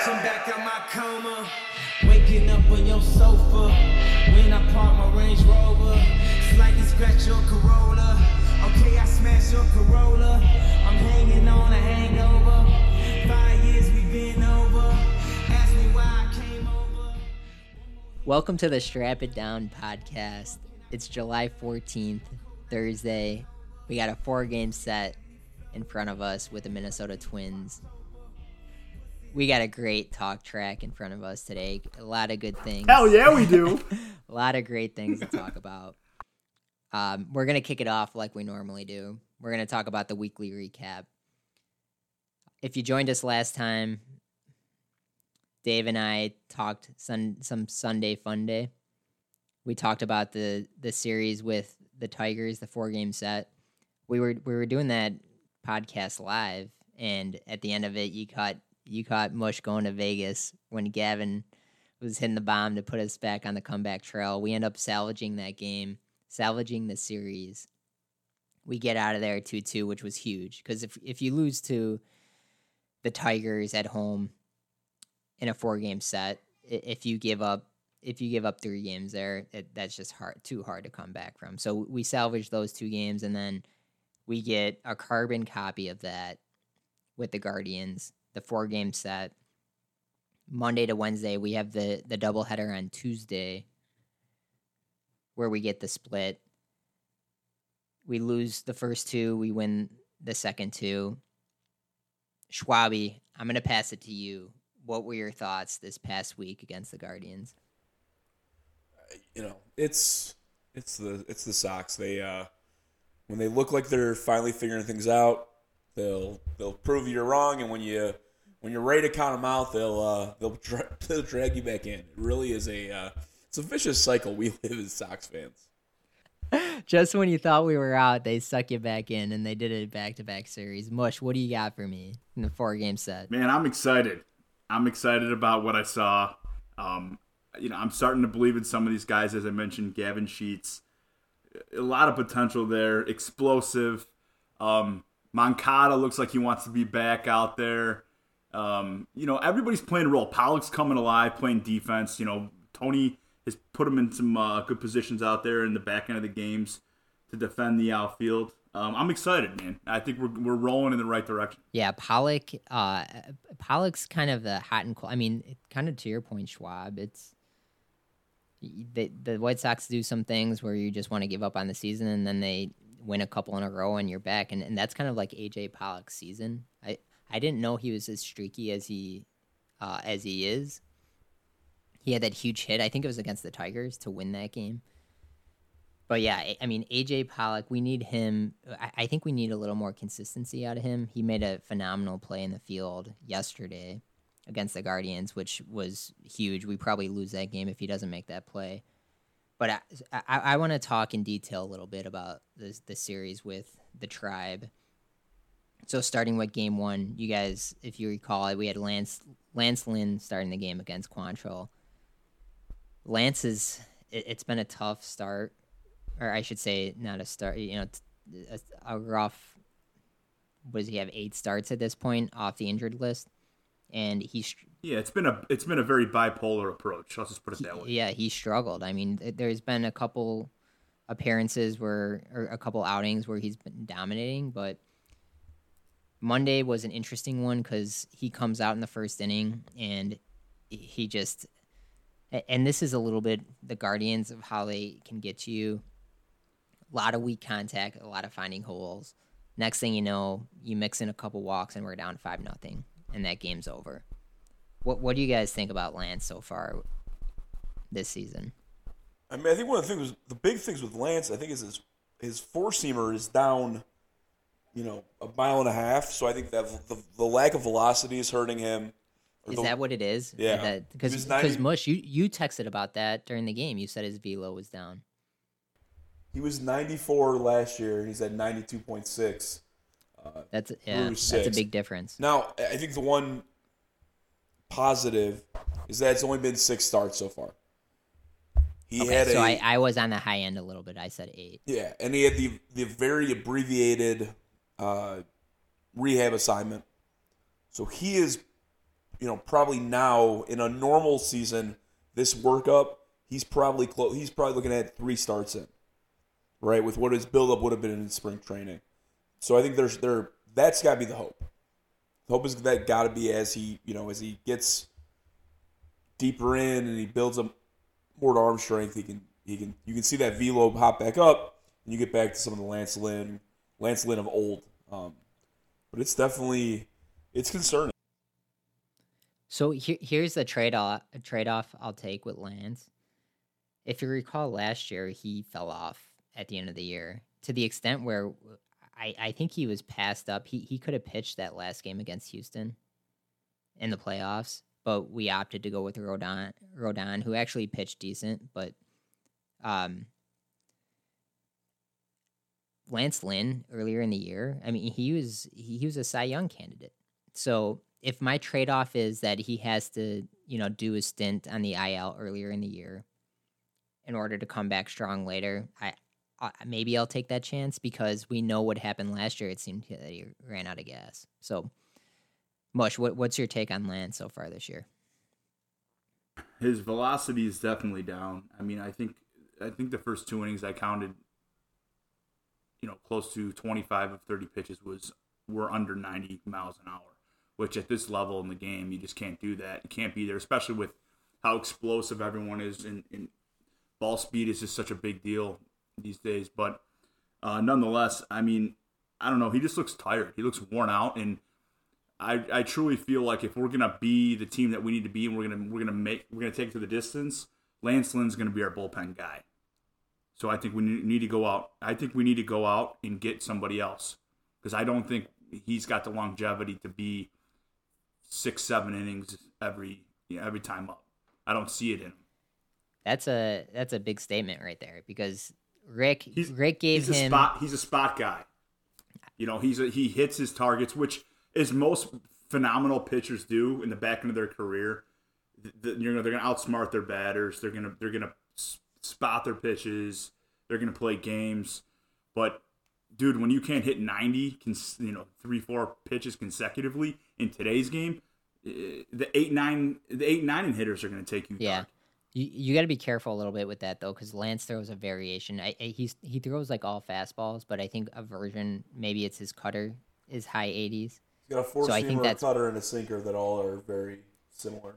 Snatching back out my coma. Waking up on your sofa. When I park my Range Rover. Slightly scratch your Corolla. Okay, I smash your Corolla. I'm hanging on a hangover. Five years we've been over. Ask me why I came over. Welcome to the Strap It Down podcast. It's July 14th, Thursday. We got a four game set in front of us with the Minnesota Twins. We got a great talk track in front of us today. A lot of good things. Hell yeah, we do. a lot of great things to talk about. Um, we're going to kick it off like we normally do. We're going to talk about the weekly recap. If you joined us last time, Dave and I talked sun, some Sunday fun day. We talked about the the series with the Tigers, the four game set. We were we were doing that podcast live, and at the end of it, you caught you caught Mush going to Vegas when Gavin was hitting the bomb to put us back on the comeback trail. We end up salvaging that game, salvaging the series. We get out of there 2 2, which was huge. Because if, if you lose to the Tigers at home in a four game set, if you give up if you give up three games there, it, that's just hard, too hard to come back from. So we salvage those two games, and then we get a carbon copy of that with the Guardians the four game set. Monday to Wednesday, we have the the doubleheader on Tuesday, where we get the split. We lose the first two, we win the second two. Schwabi, I'm gonna pass it to you. What were your thoughts this past week against the Guardians? You know, it's it's the it's the Sox. They uh when they look like they're finally figuring things out, They'll they'll prove you're wrong, and when you when you're ready to count them out, they'll uh, they'll, dra- they'll drag you back in. It really is a uh, it's a vicious cycle we live as Sox fans. Just when you thought we were out, they suck you back in, and they did it back to back series. Mush, what do you got for me in the four game set? Man, I'm excited. I'm excited about what I saw. Um, you know, I'm starting to believe in some of these guys, as I mentioned, Gavin Sheets. A lot of potential there, explosive. Um, Moncada looks like he wants to be back out there. Um, you know, everybody's playing a role. Pollock's coming alive, playing defense. You know, Tony has put him in some uh, good positions out there in the back end of the games to defend the outfield. Um, I'm excited, man. I think we're we're rolling in the right direction. Yeah, Pollock. Uh, Pollock's kind of the hot and cold. I mean, kind of to your point, Schwab. It's the the White Sox do some things where you just want to give up on the season, and then they win a couple in a row and you're back. And, and that's kind of like AJ Pollock's season. I, I didn't know he was as streaky as he uh, as he is. He had that huge hit. I think it was against the Tigers to win that game. But yeah, I mean AJ Pollock, we need him. I, I think we need a little more consistency out of him. He made a phenomenal play in the field yesterday against the Guardians, which was huge. We probably lose that game if he doesn't make that play. But I, I, I want to talk in detail a little bit about the series with the tribe. So starting with game one, you guys, if you recall, we had Lance Lance Lynn starting the game against Quantrill. Lance is it, has been a tough start, or I should say, not a start. You know, a, a rough. What does he have? Eight starts at this point off the injured list, and he's yeah, it's been a it's been a very bipolar approach. I'll just put it that way. Yeah, he struggled. I mean, there's been a couple appearances where or a couple outings where he's been dominating, but Monday was an interesting one because he comes out in the first inning and he just and this is a little bit the guardians of how they can get to you. A lot of weak contact, a lot of finding holes. Next thing you know, you mix in a couple walks and we're down five nothing, and that game's over. What What do you guys think about Lance so far this season? I mean, I think one of the things, the big things with Lance, I think, is his his four seamer is down, you know, a mile and a half. So I think that the, the lack of velocity is hurting him. Is the, that what it is? Yeah. Because because Mush, you you texted about that during the game. You said his velo was down. He was 94 last year. He's at 92.6. Uh, that's yeah. That's a big difference. Now I think the one positive is that it's only been six starts so far. He okay, had so a, I, I was on the high end a little bit. I said eight. Yeah, and he had the the very abbreviated uh, rehab assignment. So he is you know, probably now in a normal season, this workup, he's probably close. He's probably looking at three starts in, right? With what his buildup would have been in spring training. So I think there's there that's got to be the hope. Hope is that got to be as he you know as he gets deeper in and he builds up more arm strength, he can he can you can see that velo hop back up, and you get back to some of the Lance Lynn Lance Lynn of old. Um, but it's definitely it's concerning. So here, here's the trade off trade off I'll take with Lance. If you recall last year, he fell off at the end of the year to the extent where I, I think he was passed up. He he could have pitched that last game against Houston in the playoffs, but we opted to go with Rodon Rodon, who actually pitched decent, but um Lance Lynn earlier in the year, I mean he was he, was a Cy Young candidate. So if my trade off is that he has to, you know, do a stint on the IL earlier in the year in order to come back strong later, I, I maybe I'll take that chance because we know what happened last year. It seemed that he ran out of gas. So, Mush, what, what's your take on Lance so far this year? His velocity is definitely down. I mean, I think I think the first two innings I counted, you know, close to 25 of 30 pitches was were under 90 miles an hour which at this level in the game, you just can't do that. You can't be there, especially with how explosive everyone is. And, and ball speed is just such a big deal these days. But uh, nonetheless, I mean, I don't know. He just looks tired. He looks worn out, and I, I truly feel like if we're gonna be the team that we need to be, and we're gonna we're gonna make we're gonna take it to the distance, Lance Lynn's gonna be our bullpen guy. So I think we need to go out. I think we need to go out and get somebody else because I don't think he's got the longevity to be six, seven innings every you know, every time up. I don't see it in him. That's a that's a big statement right there because Rick he's, Rick gave he's him a spot he's a spot guy. You know, he's a, he hits his targets, which is most phenomenal pitchers do in the back end of their career. The, you know, they're going to outsmart their batters. They're going to they're going to spot their pitches. They're going to play games. But dude, when you can't hit 90, you know, three, four pitches consecutively in today's game, eh, the eight, nine, the eight, nine hitters are going to take you. Yeah. You, you got to be careful a little bit with that though, because Lance throws a variation. I, I, he's he throws like all fastballs, but I think a version maybe it's his cutter is high 80s. He's got a four so seamer, a cutter, and a sinker that all are very similar.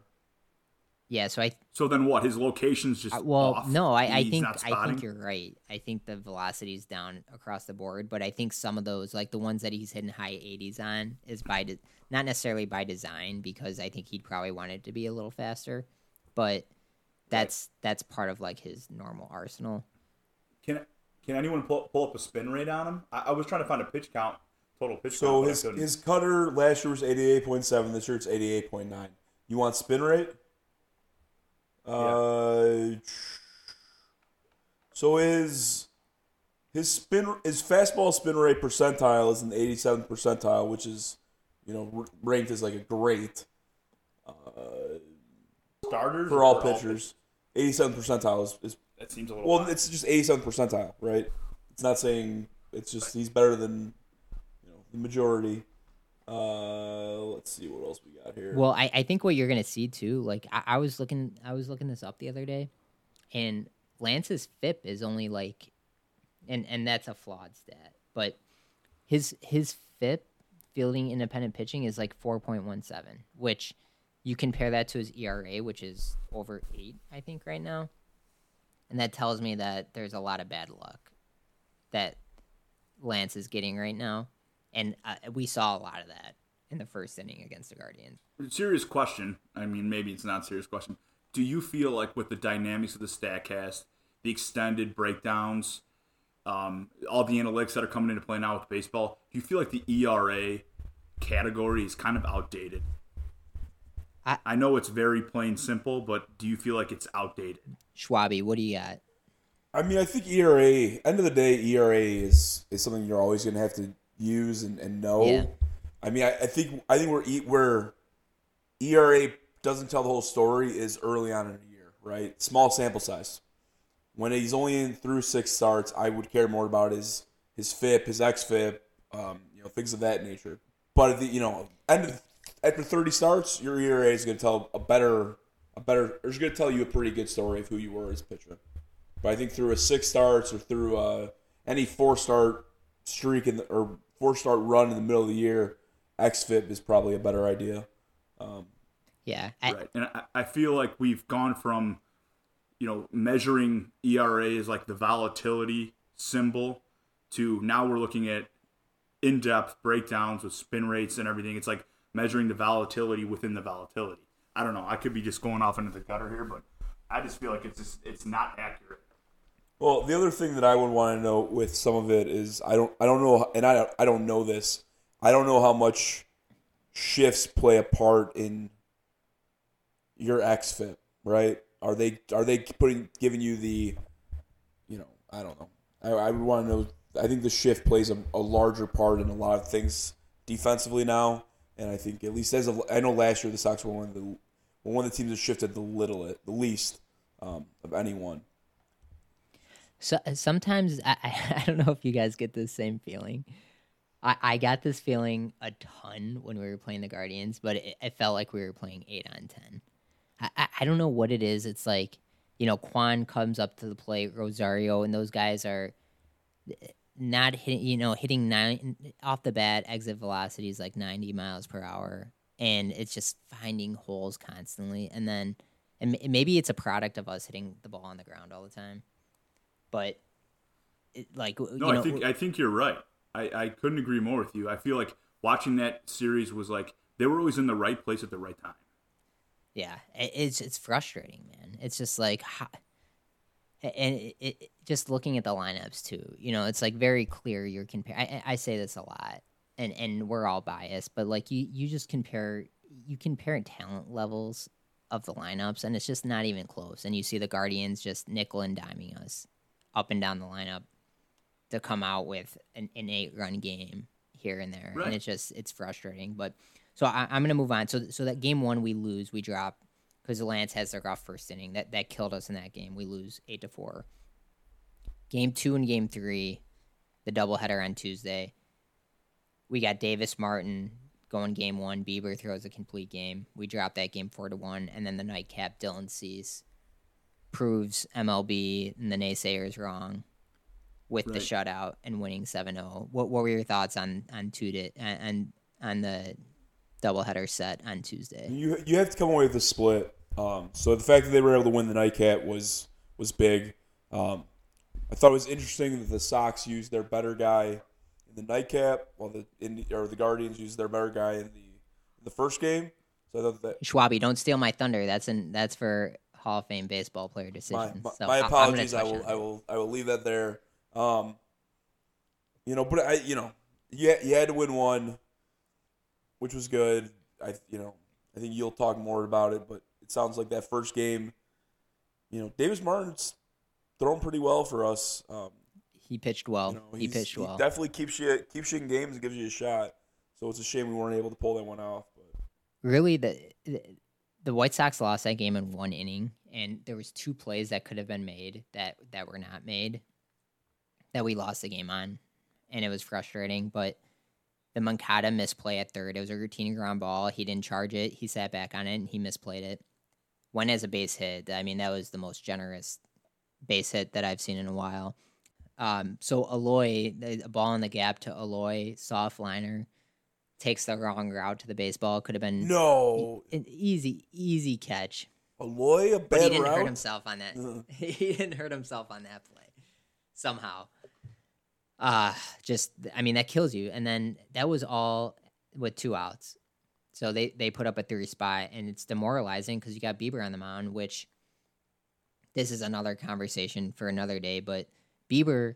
Yeah, so I. So then what? His location's just. Uh, well, off. no, I, I think I think you're right. I think the velocity's down across the board, but I think some of those, like the ones that he's hitting high 80s on, is by de- not necessarily by design because I think he'd probably want it to be a little faster, but that's right. that's part of like his normal arsenal. Can can anyone pull, pull up a spin rate on him? I, I was trying to find a pitch count, total pitch so count. So his his cutter last year was 88.7. This year it's 88.9. You want spin rate? Uh, so his his spin his fastball spin rate percentile is an 87th percentile, which is you know ranked as like a great uh, starters for all pitchers. 87th percentile is, is that seems a little well. High. It's just 87th percentile, right? It's not saying it's just he's better than you know the majority. Uh, let's see what else we got here. Well, I, I think what you're gonna see too, like I, I was looking I was looking this up the other day, and Lance's FIP is only like, and and that's a flawed stat, but his his FIP fielding independent pitching is like 4.17, which you compare that to his ERA, which is over eight, I think, right now, and that tells me that there's a lot of bad luck that Lance is getting right now and uh, we saw a lot of that in the first inning against the Guardians. Serious question. I mean, maybe it's not a serious question. Do you feel like with the dynamics of the Statcast, the extended breakdowns, um, all the analytics that are coming into play now with baseball, do you feel like the ERA category is kind of outdated? I, I know it's very plain simple, but do you feel like it's outdated? Schwabi, what do you got? I mean, I think ERA. End of the day, ERA is is something you're always going to have to use and, and know. Yeah. I mean, I, I think I think where where ERA doesn't tell the whole story is early on in a year, right? Small sample size. When he's only in through six starts, I would care more about his his FIP, his xFIP, um, you know, things of that nature. But at the you know end of after 30 starts, your ERA is going to tell a better, a better, or it's going to tell you a pretty good story of who you were as a pitcher. But I think through a six starts or through uh, any four start streak in the, or four start run in the middle of the year, XFIP is probably a better idea. Um, Yeah, I, Right. And I, I feel like we've gone from, you know, measuring ERA as like the volatility symbol to now we're looking at in depth breakdowns with spin rates and everything. It's like measuring the volatility within the volatility. I don't know. I could be just going off into the gutter here, but I just feel like it's just it's not accurate. Well, the other thing that I would want to know with some of it is I don't I don't know and I I don't know this. I don't know how much shifts play a part in your XFIP, right? Are they are they putting giving you the you know, I don't know. I, I would want to know I think the shift plays a, a larger part in a lot of things defensively now, and I think at least as of I know last year the Sox were one of the one of the teams that shifted the little the least um, of anyone. So sometimes I, I I don't know if you guys get the same feeling. I, I got this feeling a ton when we were playing the Guardians, but it, it felt like we were playing eight on ten. I, I, I don't know what it is. It's like you know, Kwan comes up to the plate, Rosario, and those guys are not hitting. You know, hitting nine off the bat. Exit velocity is like ninety miles per hour, and it's just finding holes constantly. And then, and maybe it's a product of us hitting the ball on the ground all the time but it, like No, you know, I think I think you're right. I, I couldn't agree more with you. I feel like watching that series was like they were always in the right place at the right time. yeah, it's it's frustrating, man. It's just like, how, and it, it, just looking at the lineups too. You know, it's like very clear you're comparing. I, I say this a lot, and and we're all biased, but like you you just compare you compare talent levels of the lineups, and it's just not even close. And you see the Guardians just nickel and diming us up and down the lineup to come out with an, an eight run game here and there, Right. and it's just it's frustrating. But so I, I'm gonna move on. So so that game one we lose, we drop because Lance has their rough first inning. That that killed us in that game. We lose eight to four. Game two and game three, the doubleheader on Tuesday. We got Davis Martin going game one. Bieber throws a complete game. We drop that game four to one, and then the nightcap Dylan Cease proves MLB and the naysayers wrong with the shutout and winning 7-0. What what were your thoughts on on Tuesday and on the doubleheader set on Tuesday? You you have to come away with a split. Um, so the fact that they were able to win the nightcap was was big. Um, I thought it was interesting that the Sox used their better guy in the nightcap, while the in, or the Guardians used their better guy in the in the first game. So I thought that Schwabi, don't steal my thunder. That's in that's for Hall of Fame baseball player my, decisions. my, so my I'm gonna apologies. I will I will I will leave that there. Um, you know, but I you know you you had to win one, which was good. I you know I think you'll talk more about it, but it sounds like that first game. You know, Davis Martin's thrown pretty well for us. Um, He pitched well. you know, he pitched he well. definitely keeps you keeps you in games and gives you a shot. So it's a shame we weren't able to pull that one off. But really the, the the White Sox lost that game in one inning, and there was two plays that could have been made that that were not made, that we lost the game on, and it was frustrating. But the Moncada misplay at third, it was a routine ground ball. He didn't charge it. He sat back on it and he misplayed it. Went as a base hit. I mean, that was the most generous base hit that I've seen in a while. Um, so Eloy, a ball in the gap to Eloy, soft liner, takes the wrong route to the baseball. Could have been no, an easy, easy catch. Eloy a But he didn't hurt himself on that. Uh-huh. he didn't hurt himself on that play somehow. Uh just I mean that kills you. And then that was all with two outs. So they they put up a three spot and it's demoralizing because you got Bieber on the mound, which this is another conversation for another day. But Bieber,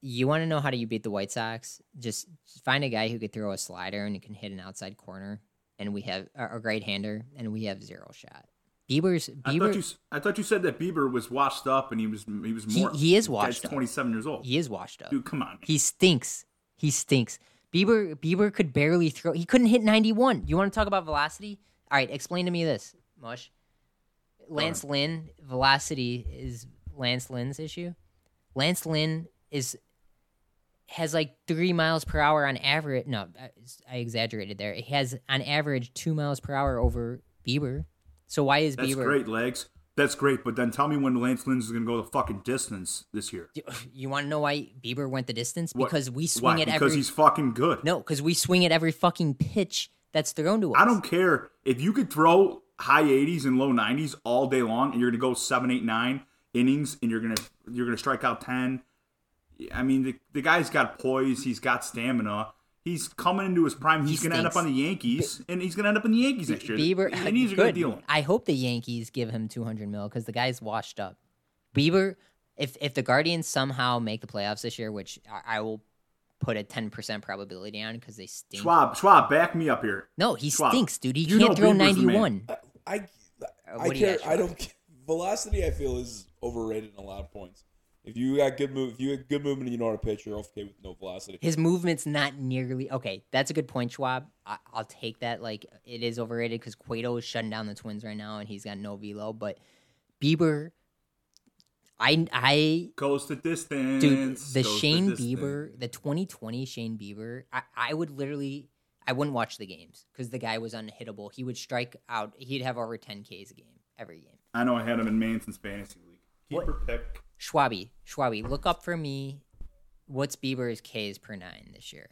you want to know how do you beat the White Sox? Just find a guy who could throw a slider and who can hit an outside corner, and we have a great hander, and we have zero shot. Bieber's I thought you I thought you said that Bieber was washed up and he was he was more. he is washed up. Twenty seven years old. he is washed up. Dude, come on. Man. He stinks. He stinks. Bieber Bieber could barely throw. He couldn't hit 91. You want to talk about velocity? All right, explain to me this, Mush. Lance Lynn, velocity is Lance Lynn's issue. Lance Lynn is has like three miles per hour on average. No, I- I exaggerated there. It has on average two miles per hour over Bieber. So why is Bieber? That's Bieber? great, legs. That's great. But then tell me when Lance Lynn's is going to go the fucking distance this year. You want to know why Bieber went the distance? What- Because we swing Why? it Because every he's fucking good. no, because we swing at every fucking pitch that's thrown to us. I don't care if you could throw high 80s and low 90s all day long, and you're going to go seven, eight, nine innings, and you're going to you're going to strike out 10. I mean, the, the guy's got poise. He's got stamina. He's coming into his prime. He's He going to end up on the Yankees, and he's going to end up in the Yankees next year. Bieber, They need to get a good. deal. in. I hope the Yankees give him two hundred mil because the guy's washed up. Bieber, if if the Guardians somehow make the playoffs this year, which I, I will put a ten percent probability on because they stink. Schwab, Schwab, back me up here. No, he Schwab, stinks, dude. He you can't throw Bieber's ninety one. I, I Uh, what do you care. got, I Schwab? don't. ca- Velocity, I feel, is overrated in a lot of points. If you got good move, if you have good movement and you know how to pitch, you're okay with no velocity. His movement's not nearly okay. That's a good point, Schwab. I, I'll take that. Like it is overrated because Cueto is shutting down the Twins right now, and he's got no velo. But Bieber, I I Goes the distance. dude the goes shane bieber the 2020 shane bieber I, I would literally i wouldn't watch the games because the guy was unhittable he would strike out he'd have over 10 ks a game every game I know I had him in Manson's fantasy league. What? Keeper pick. Schwabi schwabi look up for me what's bieber's ks per nine this year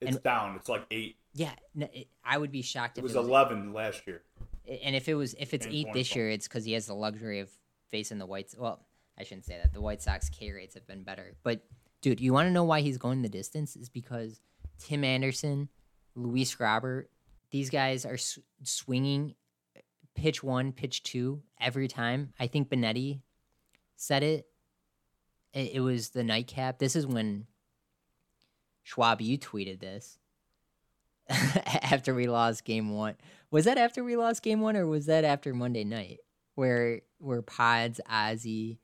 It's And- down. It's like eight. yeah n- it- i would be shocked It if was it was eleven last year. and if it was if it's And eight this year it's because he has the luxury of facing the whites well i shouldn't say that the white sox k rates have been better but dude you want to know why he's going the distance is because tim anderson luis robert these guys are s- swinging uh, pitch one pitch two every time i think benetti said it it, it was the nightcap this is when schwab you tweeted this after we lost game one. Was that after we lost game one, or was that after Monday night, where where Pods, Ozzie,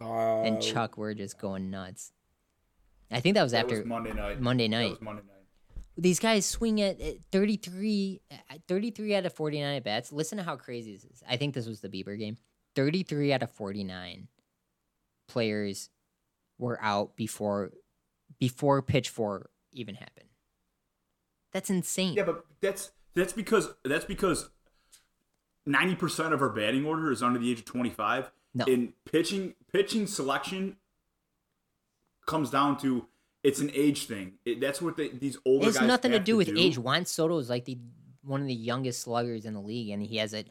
Uh, and Chuck were just going nuts? I think that was That after was Monday night. Monday night. was Monday night. These guys swing at, at 33, 33 out of 49 at bats. Listen to how crazy this is. I think this was the Bieber game. 33 out of 49 players were out before before pitch four even happened. That's insane. Yeah, but that's that's because that's because ninety percent of our batting order is under the age of twenty five. No. In pitching pitching selection comes down to it's an age thing. It, that's what they, these older It has guys nothing to do with age. Juan Soto is like the one of the youngest sluggers in the league, and he has a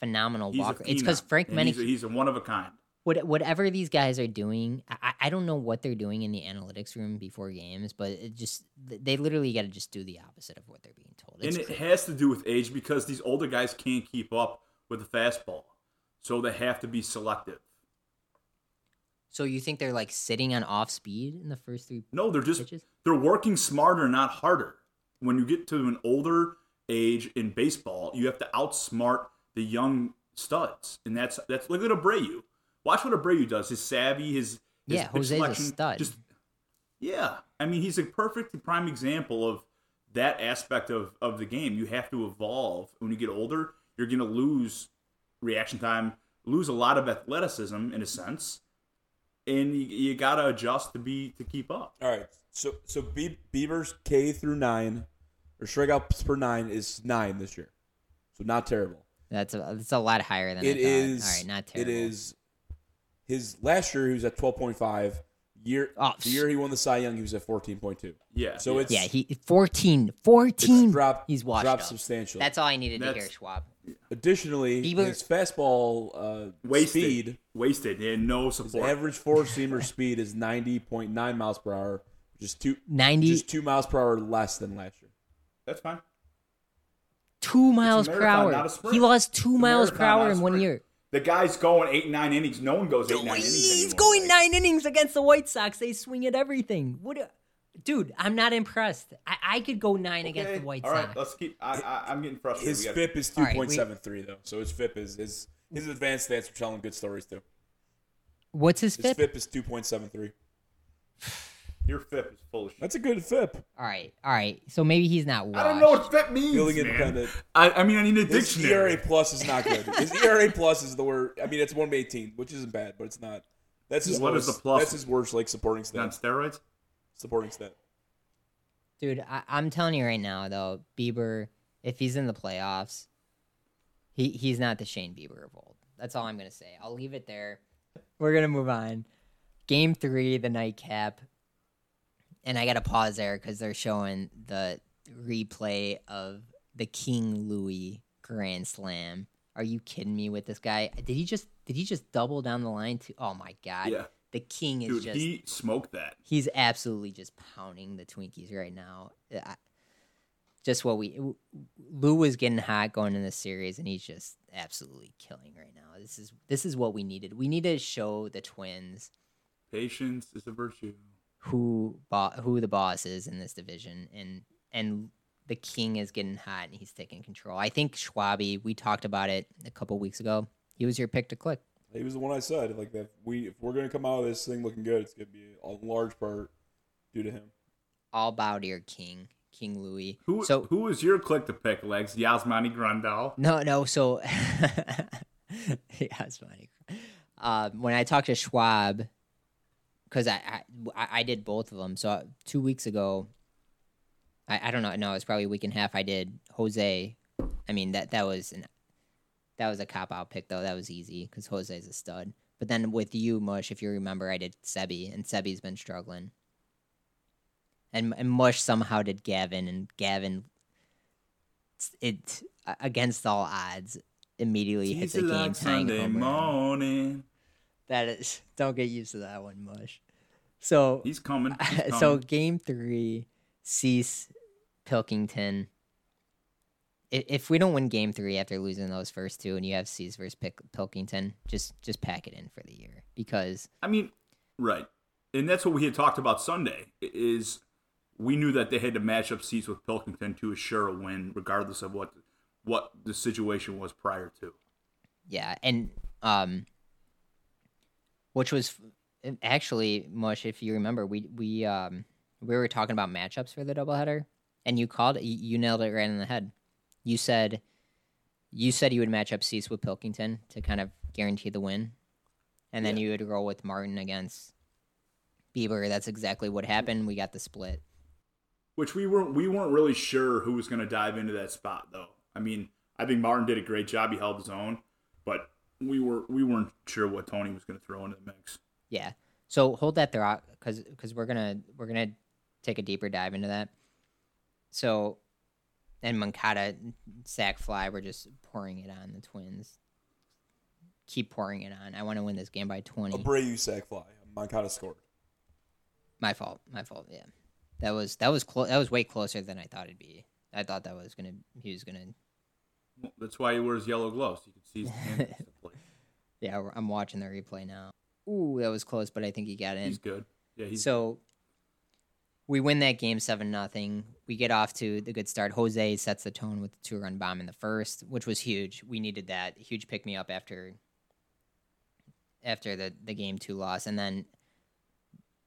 phenomenal He's a walker. It's because Frank and Many, He's he's a one of a kind. What, whatever these guys are doing, I, I- don't know what they're doing in the analytics room before games, but it just they literally got to just do the opposite of what they're being told. It's and it cra- has to do with age because these older guys can't keep up with the fastball, so they have to be selective. so you think they're like sitting on off speed in the first three? No, they're just Pitches? they're working smarter, not harder. When you get to an older age in baseball, you have to outsmart the young studs, and that's that's look at Abreu. Watch what Abreu does. His savvy, his, his Yeah, pitch Jose's a stud. Just yeah, I mean he's a perfect prime example of that aspect of of the game. You have to evolve. When you get older, you're going to lose reaction time, lose a lot of athleticism in a sense, and you, you got to adjust to be to keep up. All right. So so Be- Bieber's K through nine or strikeouts per nine is nine this year. So not terrible. That's a that's a lot higher than It I thought. is. All right, not It terrible. is. His last year he was at twelve point five. Year Oh, the year he won the Cy Young he was at fourteen point two. Yeah. So yeah. it's Yeah, he 14, 14. it's dropped. He's washed dropped up. substantially. That's all I needed to hear, Schwab. Additionally, Bieber- his fastball uh, wasted. speed, Wasted. He had no his support. average four seamer speed is ninety point nine miles per hour, which is two 90 just two miles per hour less than last year. That's fine. two miles per marathon, not hour. He lost two It's miles per marathon, not hour in one year. The guy's going eight, nine innings. No one goes eight, nine innings. He's going Like, nine innings against the White Sox. They swing at everything. What, a, dude? I'm not impressed. I, I could go nine against the White All right, Sox. let's keep. I, I, I'm getting frustrated. His We got- FIP is 2.73 right, we- point seven three though, so his FIP is his his advanced stats are telling good stories too. What's his His FIP? His FIP is two point seven three. Your FIP is full of shit. That's a good FIP. All right, all right. So maybe he's not washed. I don't know what FIP means. Feeling man. independent. I, I mean, I need a His dictionary. ERA plus is not good. His ERA plus is the word. I mean, it's one eighteen, which isn't bad, but it's not. That's his What is lowest- the plus? That's his worst like supporting on stats. steroids. supporting stat. Dude, I, I'm telling you right now, though, Bieber, if he's in the playoffs, he he's not the Shane Bieber of old. That's all I'm gonna say. I'll leave it there. We're gonna move on. Game three, the nightcap, and I gotta pause there because they're showing the replay of the King Louie Grand Slam. Are you kidding me with this guy? Did he just did he just double down the line to? Oh my god! Yeah. The king is Dude, just he smoked that. he's absolutely just pounding the Twinkies right now. I- Just what we Lou was getting hot going in this series, and he's just absolutely killing right now. This is this is what we needed. We need to show the Twins Patience is a virtue. Who bo- who the boss is in this division, and and the king is getting hot, and he's taking control. I think Schwabi. We talked about it a couple weeks ago. He was your pick to click. He was the one I said like that. We if we're gonna come out of this thing looking good, it's gonna be a large part due to him. All bow to your king, King Louie. Who so who was your click to pick, Legs? Yasmani Grandal. No, no. So, yeah, it's funny. Um, when I talked to Schwab, because I, I I did both of them. So uh, two weeks ago, I, I don't know. No, it's probably a week and a half. I did Jose. I mean that that was an that was a cop out pick though. That was easy because Jose is a stud. But then with you, Mush, if you remember, I did Sebi, and Sebi's been struggling. And and Mush somehow did Gavin, and Gavin it against all odds immediately hits a game tying Sunday home run. morning. That is don't get used to that one, Mush. So He's coming. He's so game three, Cease, Pilkington. If we don't win game three after losing those first two, and you have Cease versus Pilkington, just just pack it in for the year because I mean, right, and that's what we had talked about Sunday. Is we knew that they had to match up Cease with Pilkington to assure a win, regardless of what what the situation was prior to. Yeah, and um, which was actually mush. If you remember, we we um we were talking about matchups for the doubleheader, and you called it. You you nailed it right in the head. You said you said you would match up Cease with Pilkington to kind of guarantee the win, and then Yeah. you would roll with Martin against Bieber. That's exactly what happened. We got the split. Which we weren't we weren't really sure who was going to dive into that spot though. I mean, I think Martin did a great job. He held his own, but we were we weren't sure what Tony was going to throw into the mix. Yeah. So hold that thought because because we're gonna we're gonna take a deeper dive into that. So, and Moncada sac fly, we're just pouring it on the Twins. Keep pouring it on. I want to win this game by twenty. Abreu sac fly. Moncada scored. My fault. My fault. Yeah, that was that was close. That was way closer than I thought it'd be. I thought that was gonna he was gonna. Well, That's why he wears yellow gloves. You can see his hands instantly. Yeah, I'm watching the replay now. Ooh, that was close, but I think he got in. He's good. Yeah, he's so we win that game seven nothing. We get off to the good start. Jose sets the tone with the two run bomb in the first, which was huge. We needed that huge pick me up after after the the game two loss, and then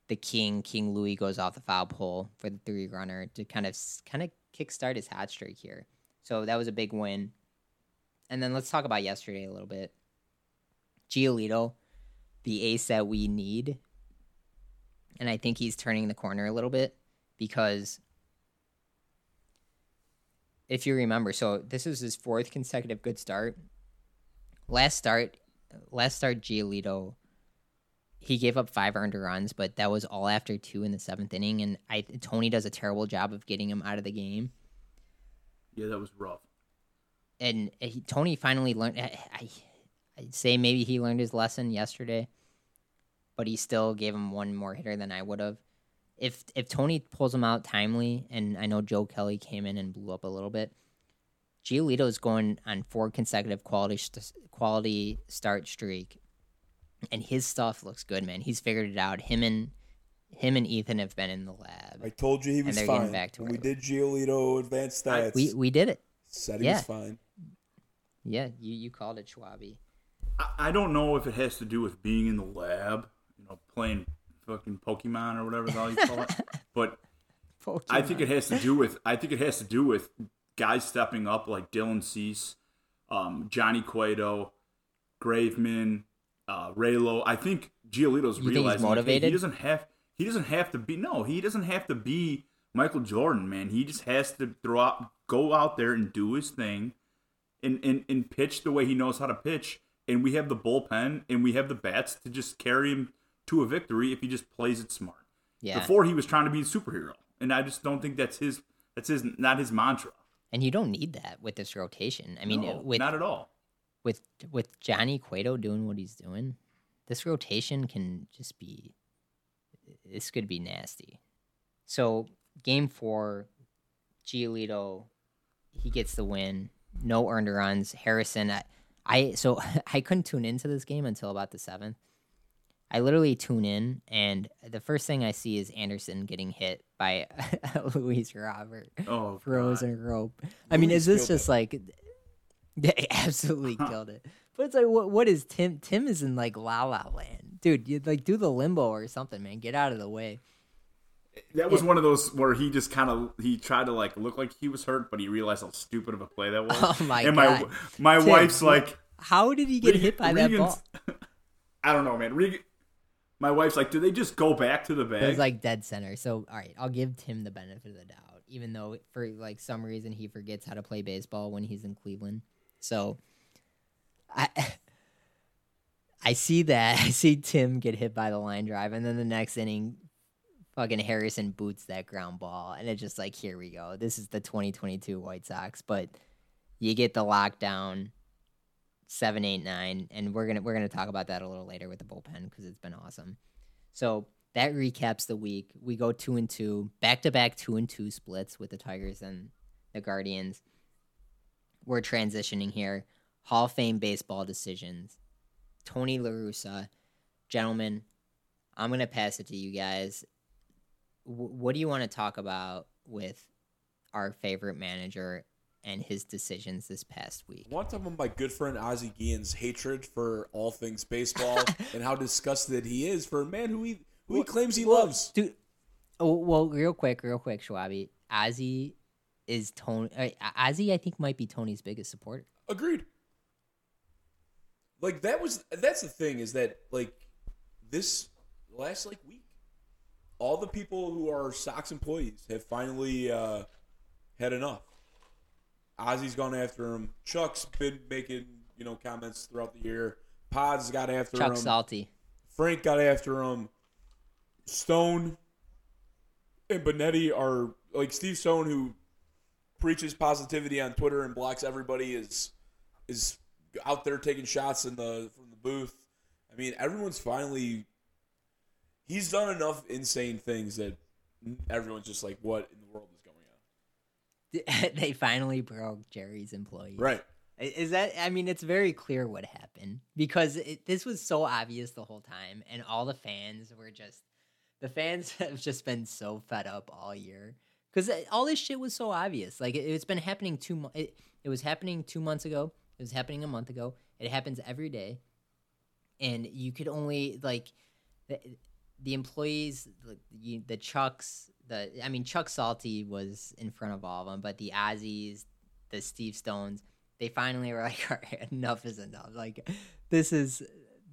the king King Louie goes off the foul pole for the three runner to kind of kind of kickstart his hat streak here. So that was a big win. And then let's talk about yesterday a little bit. Giolito, the ace that we need and I think he's turning the corner a little bit because if you remember, so this is his fourth consecutive good start. Last start, last start, Giolito, he gave up five earned runs, but that was all after two in the seventh inning, and I Tony does a terrible job of getting him out of the game. yeah, that was rough. and he, Tony finally learned. I, I, I'd say maybe he learned his lesson yesterday, but he still gave him one more hitter than I would have. If if Tony pulls him out timely, and I know Joe Kelly came in and blew up a little bit, Giolito is going on four consecutive quality st- quality start streak, and his stuff looks good, man. He's figured it out. Him and him and Ethan have been in the lab. I told you he was fine. back to when we did Giolito advanced I- stats, We we did it. said he yeah. was fine. Yeah, you you called it Schwabi. I, don't know if it has to do with being in the lab, you know, playing fucking Pokemon or whatever the hell you call it. But I think it has to do with I think it has to do with guys stepping up like Dylan Cease, um, Johnny Cueto, Graveman, uh, Raylo. I think Giolito's You think realizing like, hey, motivated? he doesn't have he doesn't have to be. No, he doesn't have to be Michael Jordan, man. He just has to throw out, go out there and do his thing, and and and pitch the way he knows how to pitch. And we have the bullpen and we have the bats to just carry him to a victory if he just plays it smart. Yeah. Before he was trying to be a superhero, and I just don't think that's his. That's his not his mantra. And you don't need that with this rotation. I mean, No, with not at all. with with Johnny Cueto doing what he's doing, this rotation can just be this could be nasty. So game four, Giolito, he gets the win. No earned runs. Harrison, I, I so I couldn't tune into this game until about the seventh. I literally tune in, and the first thing I see is Anderson getting hit by Luis Robert Oh, God. frozen rope. I mean, is this just like they absolutely killed it? But it's like, what? What is Tim? Tim is in like La La Land, dude. You like do the limbo or something, man. Get out of the way. That was one of those where he just kind of he tried to like look like he was hurt, but he realized how stupid of a play that was. Oh my and God. my my Tim, wife's like, How did he get hit by that ball? I don't know, man. Regan, my wife's like, do they just go back to the It bag? was like dead center. So all right, I'll give Tim the benefit of the doubt, even though for like some reason he forgets how to play baseball when he's in Cleveland. So I I see that. I see Tim get hit by the line drive, and then the next inning, fucking Harrison boots that ground ball, and it's just like, here we go. This is the 2022 White Sox, but you get the lockdown seven, eight, nine, and we're gonna we're gonna talk about that a little later with the bullpen because it's been awesome. So that recaps the week. We go two and two, back to back two and two splits with the Tigers and the Guardians. We're transitioning here. Hall of Fame baseball decisions. Tony La Russa, gentlemen, I'm gonna pass it to you guys. W- what do you want to talk about with our favorite manager and his decisions this past week? I want to talk about my good friend Ozzie Guillen's hatred for all things baseball and how disgusted he is for a man who he who he claims he loves. Dude, oh, well, real quick, real quick, Schwabi. Ozzie is Tony. Uh, Ozzie, I think, might be Tony's biggest supporter. Agreed. Like that was that's the thing is that like this last like week, all the people who are Sox employees have finally uh, had enough. Ozzie's gone after him. Chuck's been making you know comments throughout the year. Pods got after Chuck him. Chuck Salty. Frank got after him. Stone and Benetti are like Steve Stone, who preaches positivity on Twitter and blocks everybody, is is out there taking shots in the from the booth. I mean, everyone's finally. He's done enough insane things that everyone's just like, "What in the world is going on?" they finally broke Jerry's employees. Right. Is that? I mean, it's very clear what happened because it, this was so obvious the whole time, and all the fans were just. The fans have just been so fed up all year because all this shit was so obvious. Like it, it's been happening two. mo- It, it was happening two months ago. It was happening a month ago. It happens every day, and you could only like the, the employees, you, the Chucks. The I mean, Chuck Salty was in front of all of them, but the Ozzies, the Steve Stones, they finally were like, "All right, enough is enough. Like, this is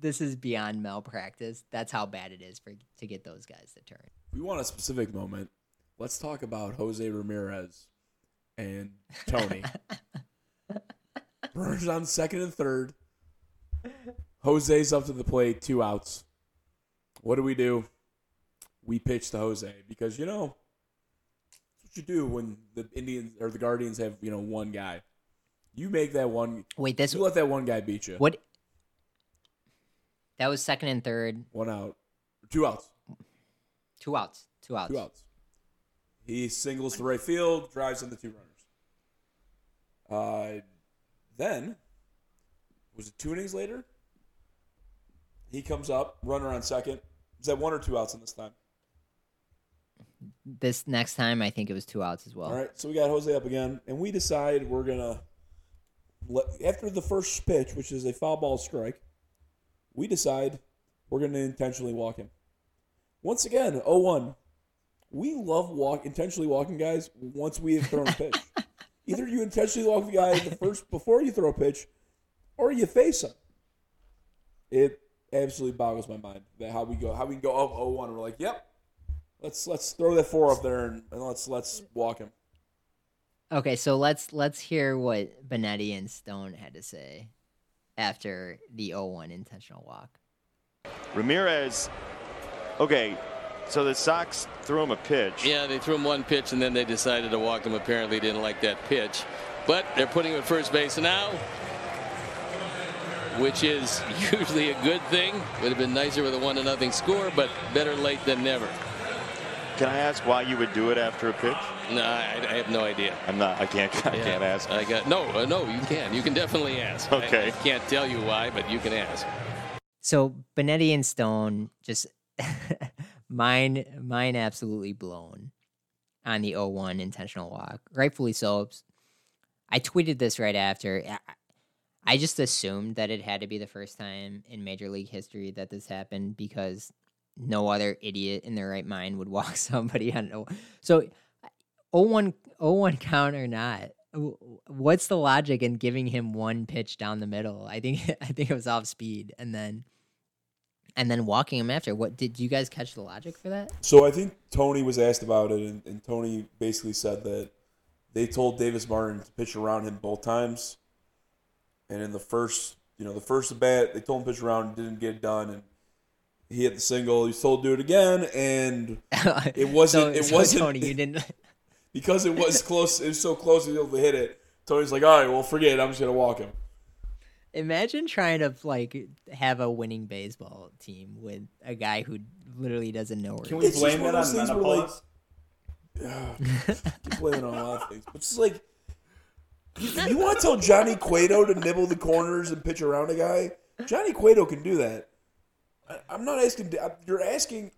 this is beyond malpractice. That's how bad it is for to get those guys to turn." We want a specific moment, let's talk about Jose Ramirez and Tony. Burns on second and third. Jose's up to the plate, two outs. What do we do? We pitch to Jose because you know that's what you do when the Indians or the Guardians have you know one guy. You make that one. Wait, this You let that one guy beat you. what? That was second and third, One out, two outs. two outs, two outs. Two outs. He singles to right field, drives in the two runners. Uh, then, was it two innings later? He comes up, runner on second. Is that one or two outs in this time? This next time, I think it was two outs as well. All right, so we got Jose up again, and we decide we're gonna let, after the first pitch, which is a foul ball strike. We decide we're gonna intentionally walk him. Once again, 0-1. We love walk intentionally walking guys once we have thrown a pitch. Either you intentionally walk the guy the first before you throw a pitch, or you face him. It absolutely boggles my mind that how we go how we can go up 0-1 and we're like, yep, Let's let's throw that four up there and, and let's let's walk him. Okay, so let's let's hear what Benetti and Stone had to say after the 0-1 intentional walk. Ramirez, okay, so the Sox threw him a pitch. Yeah, they threw him one pitch and then they decided to walk him. Apparently didn't like that pitch. But they're putting him at first base now, which is usually a good thing. Would have been nicer with a one to nothing score, but better late than never. Can I ask why you would do it after a pitch? No, I, I have no idea. I'm not. I can't. I Yeah. can't ask. I got no, uh, no. You can. You can definitely ask. I- Okay. I, can't tell you why, but you can ask. So Benetti and Stone just mine mine absolutely blown on the 0-1 intentional walk. Rightfully so. I tweeted this right after. I- just assumed that it had to be the first time in Major League history that this happened because no other idiot in their right mind would walk somebody on o- so 0-1 0-1 count or not. What's the logic in giving him one pitch down the middle? I think I think it was off speed and then and then walking him after. What did you guys catch the logic for that? So I think Tony was asked about it, and, and Tony basically said that they told Davis Martin to pitch around him both times, and in the first, you know, the first at bat, they told him to pitch around, didn't get it done, and he hit the single. He was told to do it again, and It wasn't- So- it so, wasn't- Tony. You didn't. because it was close, it was so close to be able to hit it. Tony's like, all right, well, forget it. I'm just gonna walk him. Imagine trying to like have a winning baseball team with a guy who literally doesn't know where. Can he we blame one that on those things like, menopause? Keep blaming on a lot of things, but it's like, you, you want to tell Johnny Cueto to nibble the corners and pitch around a guy? Johnny Cueto can do that. I, I'm not asking. You're asking.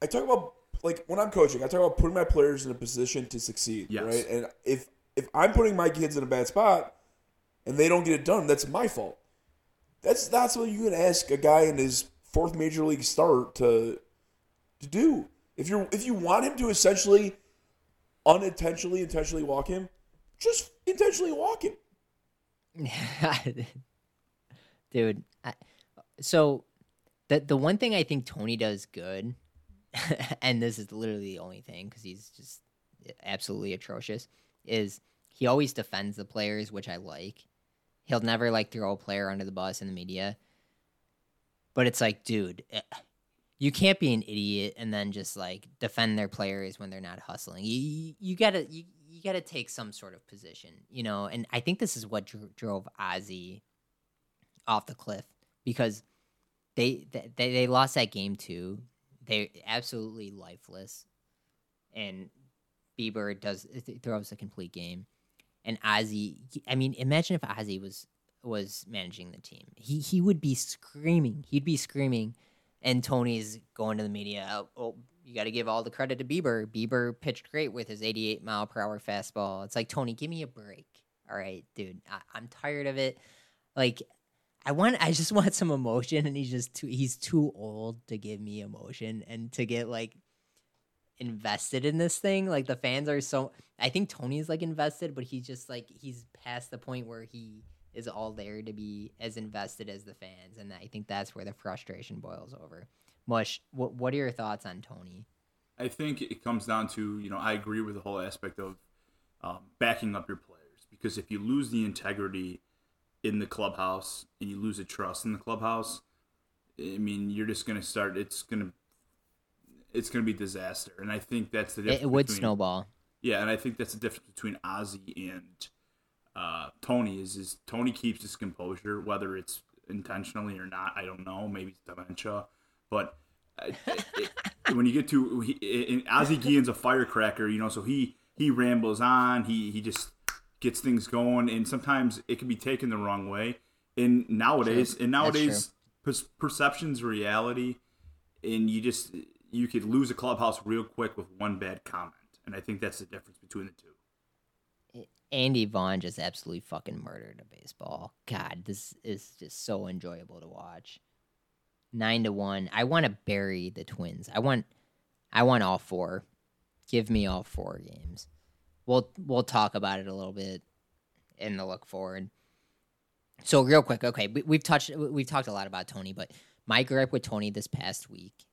I talk about like when I'm coaching. I talk about putting my players in a position to succeed. Yes. Right. And if if I'm putting my kids in a bad spot and they don't get it done, that's my fault. That's that's what you can ask a guy in his fourth major league start to to do. If you're if you want him to essentially unintentionally intentionally walk him, just intentionally walk. Dude, I, so the the one thing I think Tony does good, and this is literally the only thing because he's just absolutely atrocious, is he always defends the players, which I like. He'll never like throw a player under the bus in the media. But it's like, dude, eh, you can't be an idiot and then just like defend their players when they're not hustling. You you, you gotta you, you gotta take some sort of position, you know. And I think this is what dro- drove Ozzie off the cliff because they they they lost that game too. They're absolutely lifeless, and Bieber does throws a complete game, and Ozzie. I mean, imagine if Ozzie was was managing the team. He he would be screaming. He'd be screaming, and Tony's going to the media. Oh you got to give all the credit to Bieber. Bieber pitched great with his 88 mile per hour fastball. It's like Tony, give me a break. All right, dude, I, I'm tired of it. Like I want I just want some emotion and he's just too he's too old to give me emotion and to get like invested in this thing. Like the fans are so I think Tony's like invested, but he's just like he's past the point where he is all there to be as invested as the fans and I think that's where the frustration boils over. Mush, what what are your thoughts on Tony? I think it comes down to you know I agree with the whole aspect of um, backing up your players because if you lose the integrity in the clubhouse and you lose the trust in the clubhouse, I mean you're just gonna start. It's gonna it's gonna be disaster, and I think that's the It, difference. it would between- snowball. Yeah, and I think that's the difference between Ozzie and uh, Tony. Is is Tony keeps his composure, whether it's intentionally or not. I don't know. Maybe it's dementia, but uh, it, it, when you get to he, and Ozzie Guillen's a firecracker, you know. So he he rambles on. He he just gets things going, and sometimes it can be taken the wrong way. And nowadays, and That's nowadays, per- perception's reality, and you just you could lose a clubhouse real quick with one bad comment. And I think that's the difference between the two. Andy Vaughn just absolutely fucking murdered a baseball. God, this is just so enjoyable to watch. Nine to one. I want to bury the Twins. I want, I want all four. Give me all four games. We'll we'll talk about it a little bit in the look forward. So real quick, okay, we, we've touched we've talked a lot about Tony, but my gripe with Tony this past week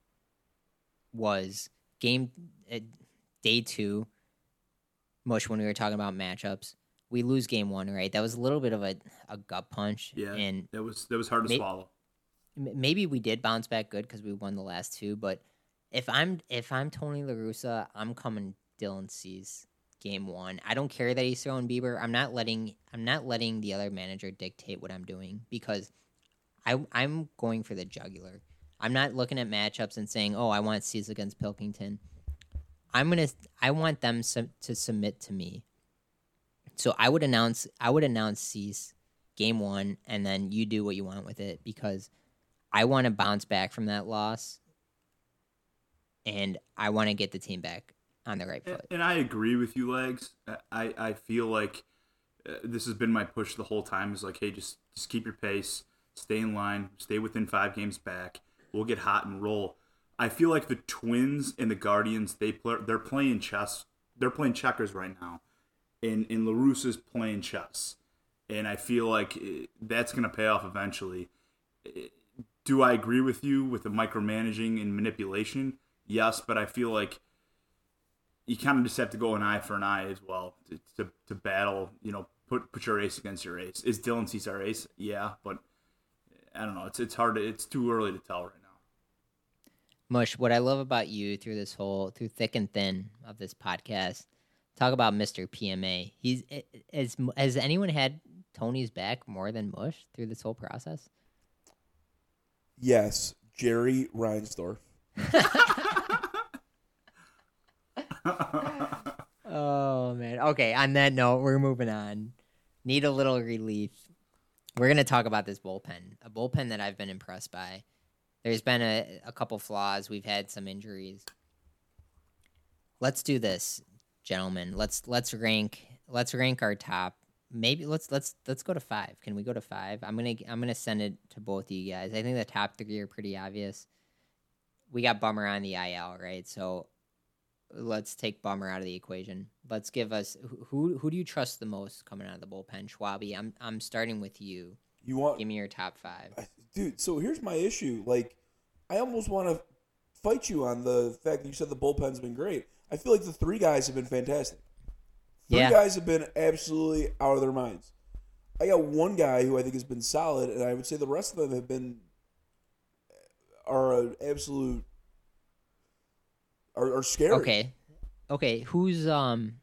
was game uh, day two, mush when we were talking about matchups. We lose game one, right? That was a little bit of a, a gut punch. Yeah, and that was that was hard to May- swallow. Maybe we did bounce back good because we won the last two. But if I'm if I'm Tony La Russa, I'm coming Dylan Cease game one. I don't care that he's throwing Bieber. I'm not letting I'm not letting the other manager dictate what I'm doing because I I'm going for the jugular. I'm not looking at matchups and saying, "Oh, I want Cease against Pilkington." I'm gonna I want them to submit to me. So I would announce I would announce Cease game one, and then you do what you want with it because I want to bounce back from that loss, and I want to get the team back on the right foot. and I agree with you, legs. I I feel like uh, this has been my push the whole time. Is like, hey, just just keep your pace, stay in line, stay within five games back. We'll get hot and roll. I feel like the Twins and the Guardians they play they're playing chess. They're playing checkers right now, and and La Russa's playing chess, and I feel like eh, that's gonna pay off eventually. Do I agree with you with the micromanaging and manipulation? Yes, but I feel like you kind of just have to go an eye for an eye as well to, to, to battle. You know, put put your ace against your ace. Is Dylan Cease our ace? Yeah, but I don't know. It's it's hard. To, it's too early to tell right now. Mush, what I love about you through this whole through thick and thin of this podcast, talk about Mr. PMA. He's has has anyone had Tony's back more than Mush through this whole process? Yes, Jerry Reinsdorf. Oh man. Okay, on that note, we're moving on. Need a little relief. We're gonna talk about this bullpen. A bullpen that I've been impressed by. There's been a, a couple flaws. We've had some injuries. Let's do this, gentlemen. Let's let's rank let's rank our top. Maybe let's let's let's go to five. Can we go to five? I'm gonna I'm gonna send it to both of you guys. I think the top three are pretty obvious. We got Bummer on the IL, right? So let's take Bummer out of the equation. Let's give us who who, do you trust the most coming out of the bullpen? Schwabi, I'm I'm starting with you. You want Give me your top five. Dude so here's my issue like i almost want to fight you on the fact that you said the bullpen's been great i feel like the three guys have been fantastic three Yeah. guys have been absolutely out of their minds i got one guy who i think has been solid and i would say the rest of them have been are an absolute are, are scary Okay, okay. Who's um?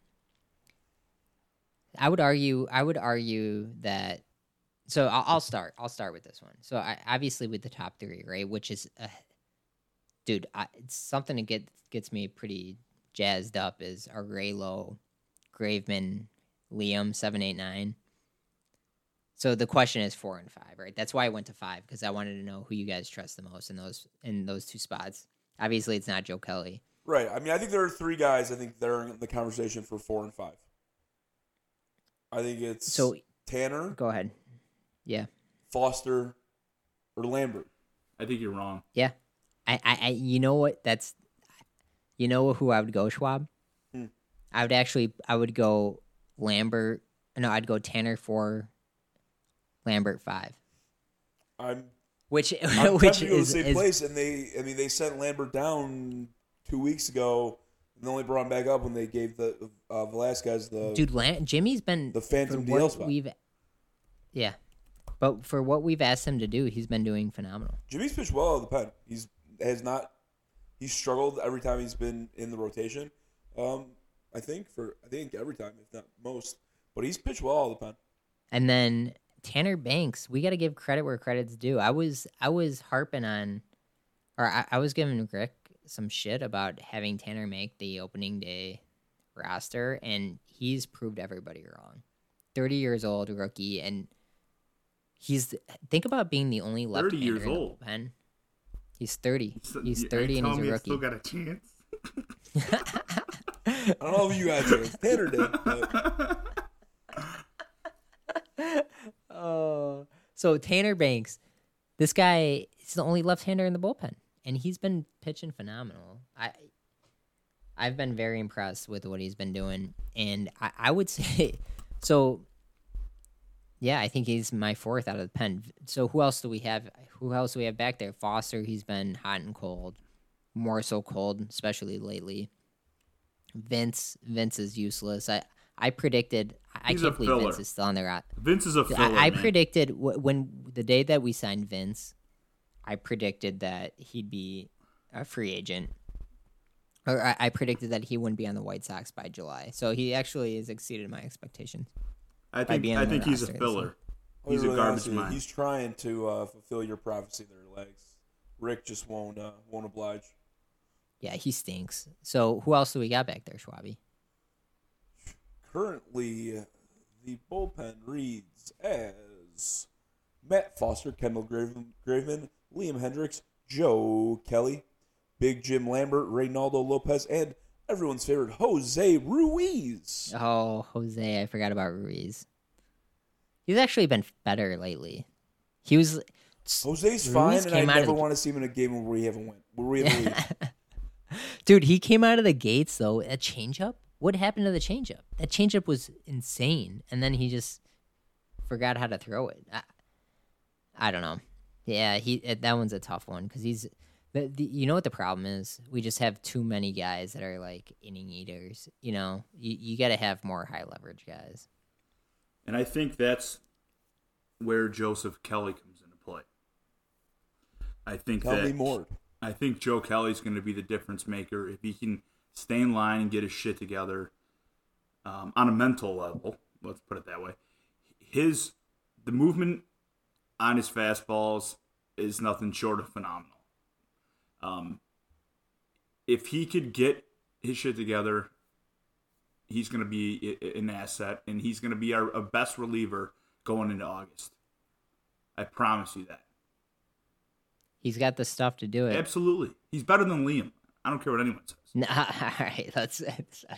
I would argue. I would argue that. So I'll, I'll start. I'll start with this one. So I obviously with the top three, right? Which is, uh, dude, I, it's something that gets gets me pretty jazzed up. Is Raylo, Graveman, Liam, seven, eight, nine. So the question is four and five, right? That's why I went to five because I wanted to know who you guys trust the most in those in those two spots. Obviously, it's not Joe Kelly. right i mean i think there are three guys i think they're in the conversation for four and five i think it's So tanner go ahead. Yeah. foster or lambert I think you're wrong. Yeah. I, I, I you know what? That's you know who I would go, Schwab? I would actually I would go Lambert no, I'd go Tanner four, Lambert five. i'm Which I'm which go the is, same is place, and they, I mean, they sent Lambert down two weeks ago, and they only brought him back up when they gave the uh, Velasquez the. dude Lam- Jimmy's been The phantom DL spot. We've Yeah. But for what we've asked him to do, he's been doing phenomenal. Jimmy's pitched well out of the pen. He's has not. He's struggled every time he's been in the rotation. Um, I think for I think every time, if not most, but he's pitched well out of the time. And then Tanner Banks, we got to give credit where credit's due. I was I was harping on, or I, I was giving Rick some shit about having Tanner make the opening day roster, and he's proved everybody wrong. Thirty years old, rookie, and he's think about being the only left 30 years old. bullpen. He's thirty. So- He's thirty, you and he's a rookie. Still got a chance. I don't know if you guys. Tanner did. But Oh, so Tanner Banks, this guy is the only left-hander in the bullpen, and he's been pitching phenomenal. I, I've been very impressed with what he's been doing, and I, I would say, so. Yeah, I think he's my fourth out of the pen. So who else do we have? Who else do we have back there? Foster, he's been hot and cold. more so cold, especially lately. Vince Vince is useless. I I predicted. I He's can't a believe Vince is still on the rot. Vince is a filler. I, I man. predicted wh- when the day that we signed Vince, I predicted that he'd be a free agent, or I, I predicted that he wouldn't be on the White Sox by July. So he actually has exceeded my expectations. I think I think he's a roster, so- filler. I'll He's a garbage honest with you, mind. He's trying to uh, fulfill your prophecy there, legs. Rick just won't uh, won't oblige. Yeah, he stinks. So who else do we got back there, Schwabi? Currently, the bullpen reads as Matt Foster, Kendall Graven, Graveman, Liam Hendriks, Joe Kelly, Big Jim Lambert, Reynaldo Lopez, and everyone's favorite Jose Ruiz. Oh, Jose, I forgot about Ruiz. He's actually been better lately. He was Jose's Ruiz fine, and I came out of never want to see him in a game where we haven't win. Where we have a lead. Dude, he came out of the gates though. A changeup. What happened to the changeup? That changeup was insane, and then he just forgot how to throw it. I, I don't know. Yeah, he uh, that one's a tough one because he's. The, the, you know what the problem is? We just have too many guys that are like inning eaters. You know, you, you got to have more high leverage guys. And I think that's where Joseph Kelly comes into play. I think Tell that me more. I think Joe Kelly's going to be the difference maker if he can stay in line and get his shit together um, on a mental level. Let's put it that way. His the movement on his fastballs is nothing short of phenomenal. Um, if he could get his shit together, he's going to be an asset, and he's going to be our, our best reliever going into August. I promise you that. He's got the stuff to do it. Absolutely. He's better than Liam. I don't care what anyone says. Nah, all right, let's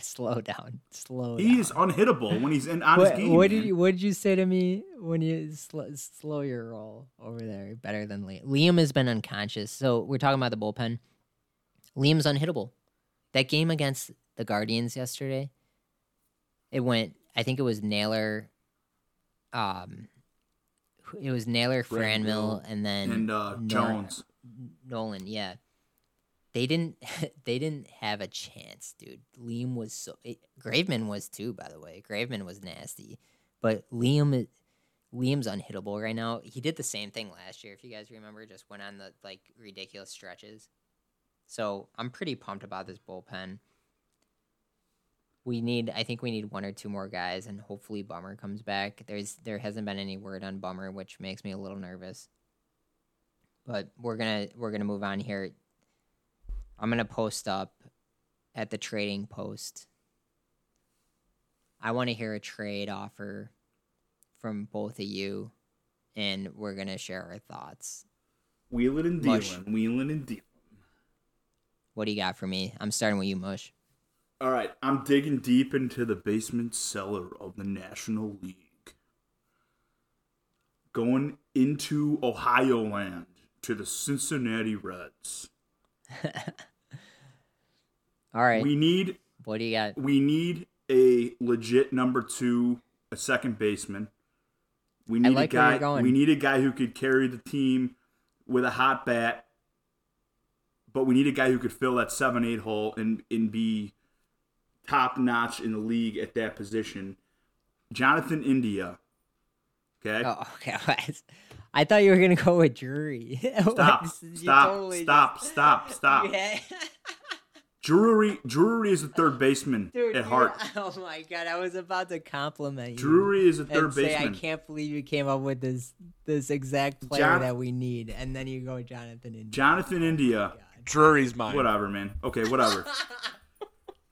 slow down. Slow down. He is unhittable when he's in on his what, game. what did man. you what did you say to me when you sl- slow your roll over there? Better than Liam. Liam has been unconscious, so we're talking about the bullpen. Liam's unhittable. That game against the Guardians yesterday, it went. I think it was Naylor. Um, it was Naylor, Franmil, and then and uh, Jones. Nolan, yeah. They didn't they didn't have a chance, dude. Liam was so it, Graveman was too, by the way. Graveman was nasty. But Liam Liam's unhittable right now. He did the same thing last year, if you guys remember, just went on the like ridiculous stretches. So I'm pretty pumped about this bullpen. We need I think we need one or two more guys and hopefully Bummer comes back. There's there hasn't been any word on Bummer, which makes me a little nervous but we're gonna we're gonna move on here. I'm gonna post up at the trading post. I want to hear a trade offer from both of you, and we're gonna share our thoughts. Wheeling and Mush. dealing. Wheeling and dealing. What do you got for me? I'm starting with you, Mush. All right, I'm digging deep into the basement cellar of the National League. Going into Ohio land to the Cincinnati Reds. All right, We need what do you got? we need a legit number two, a second baseman. We need like a where guy. you're going. We need a guy who could carry the team with a hot bat. But we need a guy who could fill that seven eight hole and and be top notch in the league at that position. Jonathan India. Okay. Oh, okay. I thought you were gonna go with Drury. Stop! Stop! totally stop! just- Stop! Stop! Yeah. Drury. Drury is a third baseman Dude, at heart. Oh my god, I was about to compliment you. Drury is a third and say, baseman. I can't believe you came up with this this exact player Jon- that we need, and then you go Jonathan India. Jonathan oh India. Drury's mine. Whatever, man. Okay, whatever.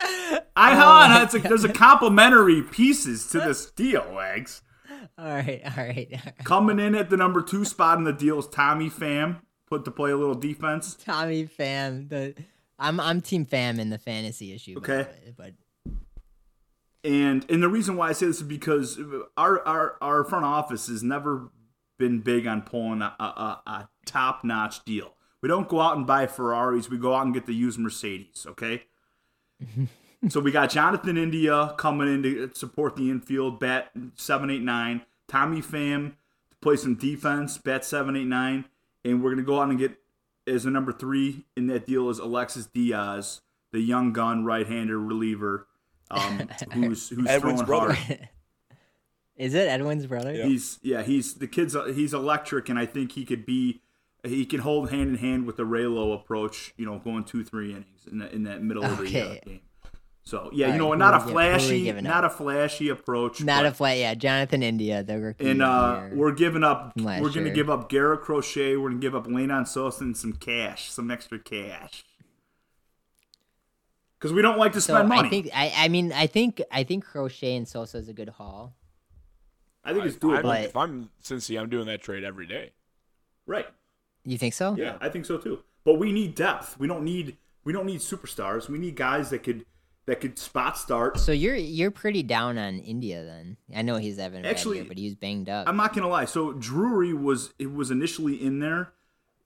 I oh, hold on. That's a, there's a complimentary pieces to this deal, Wags. All right, all right, all right. Coming in at the number two spot in the deal is Tommy Pham, put to play a little defense. Tommy Pham, the I'm I'm Team Pham in the fantasy issue. Okay. way, but And and the reason why I say this is because our our, our front office has never been big on pulling a, a, a top notch deal. We don't go out and buy Ferraris. We go out and get the used Mercedes. Okay. so we got Jonathan India coming in to support the infield, bat seven eight nine. Tommy Pham to play some defense, bat seven eight nine, and we're gonna go out and get as a number three in that deal is Alexis Diaz, the young gun right-hander reliever, um, who's who's Edwin's throwing brother. hard. Is it Edwin's brother? Yeah. He's yeah, he's the kid's he's electric, and I think he could be he can hold hand in hand with the Raylo approach. You know, going two three innings in that in that middle of the Okay. uh, game. So yeah, All you know, right, not a who are we gi- who are we flashy, giving not up? a flashy approach. Not but- a flat. Yeah, Jonathan India, the rookie. And uh, we're giving up. from We're going to give up Garrett Crochet. We're going to give up Lenyn Sosa and some cash, some extra cash, because we don't like to So spend money. I think I, I mean I think I think Crochet and Sosa is a good haul. I think it's I'm- doable. But- if I'm Cincy, I'm doing that trade every day. right? You think so? Yeah, I think so too. But we need depth. We don't need. We don't need superstars. We need guys that could that could spot start. So you're you're pretty down on India then. I know he's having a Actually, bad year, but he's banged up. I'm not gonna lie. So Drury was it was initially in there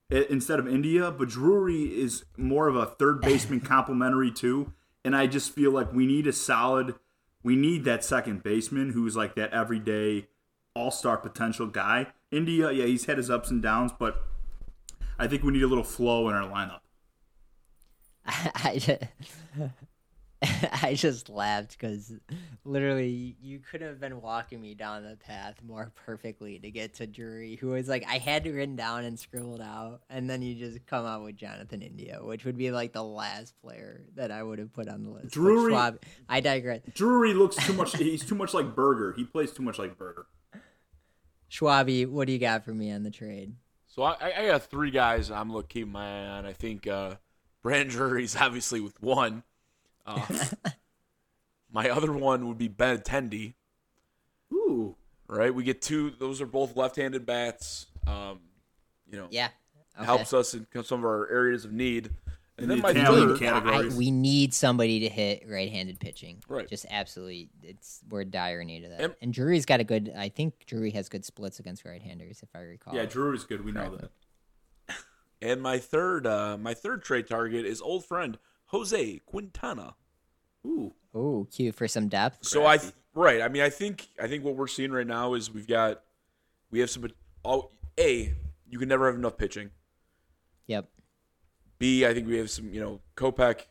instead of India, but Drury is more of a third baseman complimentary too. And I just feel like we need a solid. We need that second baseman who's like that everyday all star potential guy. India, yeah, he's had his ups and downs, but I think we need a little flow in our lineup. I just, I just laughed because literally you couldn't have been walking me down the path more perfectly to get to Drury, who was like I had it written down and scribbled out, and then you just come out with Jonathan India, which would be like the last player that I would have put on the list. Drury- Schwab, I digress. Drury looks too much. he's too much like Burger. He plays too much like Burger. Schwabi, what do you got for me on the trade? So I, I got three guys I'm looking keeping my eye on. I think uh, Brandon Drury's obviously with one. Uh, my other one would be Benintendi. Ooh, Right, we get two. Those are both left-handed bats. Um, you know, Yeah, okay. helps us in some of our areas of need. And In then the my Italian third, I, we need somebody to hit right-handed pitching. Right. Just absolutely, it's we're dire need of that. And- And, Drury's got a good. I think Drury has good splits against right-handers, if I recall. yeah, Drury's good. We know that. and my third, uh, my third trade target is old friend Jose Quintana. Ooh, Oh, cue for some depth. So I th- right. I mean, I think I think what we're seeing right now is we've got we have some. Oh, a you can never have enough pitching. Yep. B, I think we have some. You know, Kopech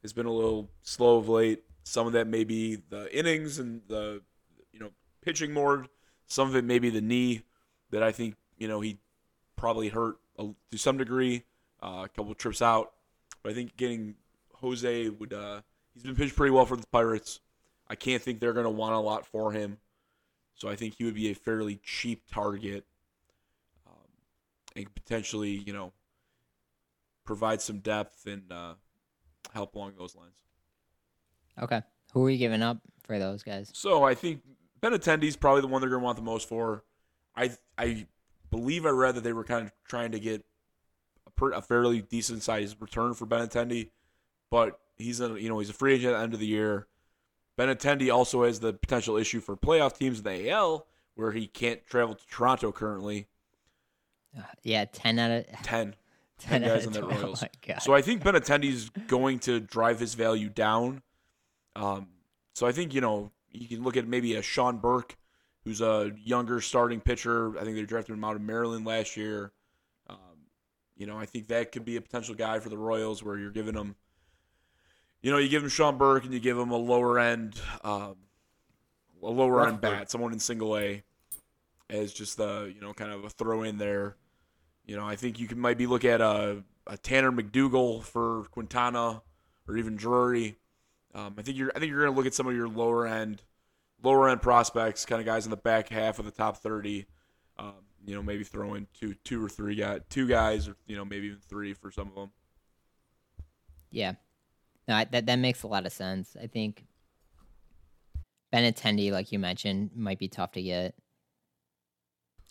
has been a little slow of late. Some of that may be the innings and the you know pitching more. Some of it may be the knee that I think you know he probably hurt a, to some degree. Uh, a couple trips out, but I think getting Jose would. Uh, he's been pitched pretty well for the Pirates. I can't think they're going to want a lot for him, so I think he would be a fairly cheap target, um, and potentially you know provide some depth and uh, help along those lines. Okay. Who are you giving up for those guys? So I think Benintendi's probably the one they're going to want the most for. I I believe I read that they were kind of trying to get a, per, a fairly decent sized return for Benintendi, but he's a you know he's a free agent at the end of the year. Benintendi also has the potential issue for playoff teams in the AL where he can't travel to Toronto currently. Uh, yeah, ten out of 10. Ten, out guys on that 12. Royals. Oh my god. So I think Benintendi's going to drive his value down. Um, so I think you know you can look at maybe a Sean Burke, who's a younger starting pitcher. I think they drafted him out of Maryland last year. Um, you know, I think that could be a potential guy for the Royals, where you're giving him, you know, you give him Sean Burke and you give him a lower end, um, a lower end bat, someone in Single A, as just the you know kind of a throw in there. You know, I think you can maybe look at a, a Tanner McDougal for Quintana or even Drury. Um, I think you're I think you're going to look at some of your lower end lower end prospects, kind of guys in the back half of the top 30. Um, you know, maybe throw in two two or three guys, two guys or you know, maybe even three for some of them. Yeah. No, I- that that makes a lot of sense. I think Benintendi, like you mentioned, might be tough to get.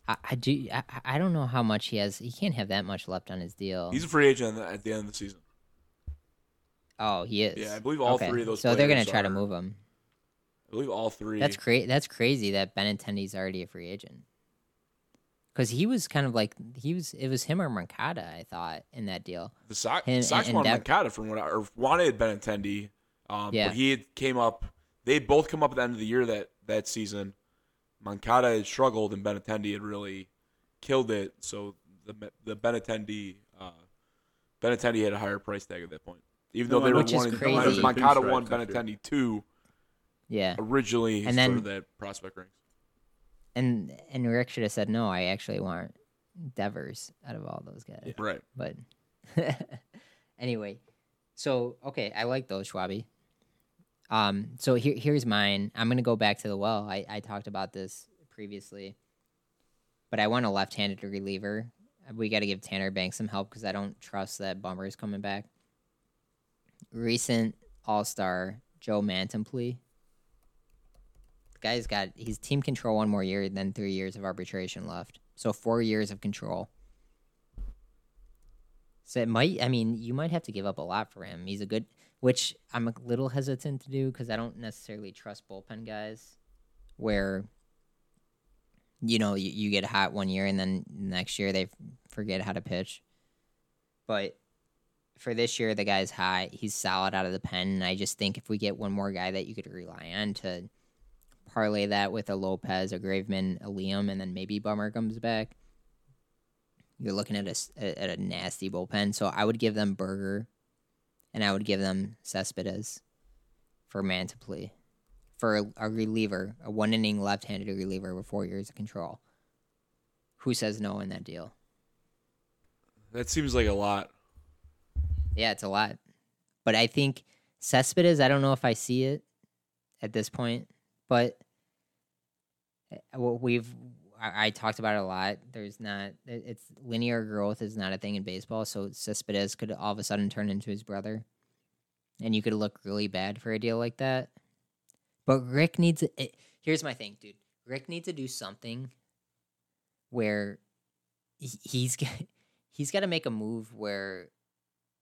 I, I do. I, I don't know how much he has. He can't have that much left on his deal. He's a free agent at the end of the season. oh, he is. Yeah, I believe all Okay. three of those So they're gonna try to move him. I believe all three. That's cra- That's crazy that Benintendi's already a free agent. Because he was kind of like he was. It was him or Moncada, I thought, in that deal. The Sox, And- Sox and- wanted and Moncada from what I or wanted Benintendi, um, Yeah. but he had came up. They both come up at the end of the year that that season. Moncada had struggled and Benintendi had really killed it. So the the Benintendi uh, Benintendi had a higher price tag at that point, even though they were Which is one. crazy. Moncada won Pinstripes, I'm sure. Benintendi two Yeah. originally. And And then- then that prospect ranks. And and Rick should have said no. I actually want Devers out of all those guys. Right. But anyway, so okay, I like those Schwabi. Um, so here here's mine. I'm gonna go back to the well. I I talked about this previously, but I want a left-handed reliever. We got to give Tanner Banks some help because I don't trust that Bummer is coming back. Recent All Star Joe Mantiply. The guy's got he's team control one more year than three years of arbitration left. So four years of control. So it might. I mean, you might have to give up a lot for him. He's a good, which I'm a little hesitant to do because I don't necessarily trust bullpen guys, where. You know, you, you get hot one year and then next year they forget how to pitch. But for this year, the guy's hot. He's solid out of the pen. And I just think if we get one more guy that you could rely on to parlay that with a Lopez, a Graveman, a Liam, and then maybe Bummer comes back, you're looking at a, at a nasty bullpen. So I would give them Burger, and I would give them Cespedes for Mantiply, for a, a reliever, a one inning left handed reliever with four years of control. Who says no in that deal? That seems like a lot. Yeah, it's a lot. But I think Cespedes, I don't know if I see it at this point, but eh, what we've I, I talked about it a lot. There's not it- it's linear growth is not a thing in baseball, so Cespedes could all of a sudden turn into his brother, and you could look really bad for a deal like that. But Rick needs it, here's my thing, dude. Rick needs to do something where he- he's he's got to make a move where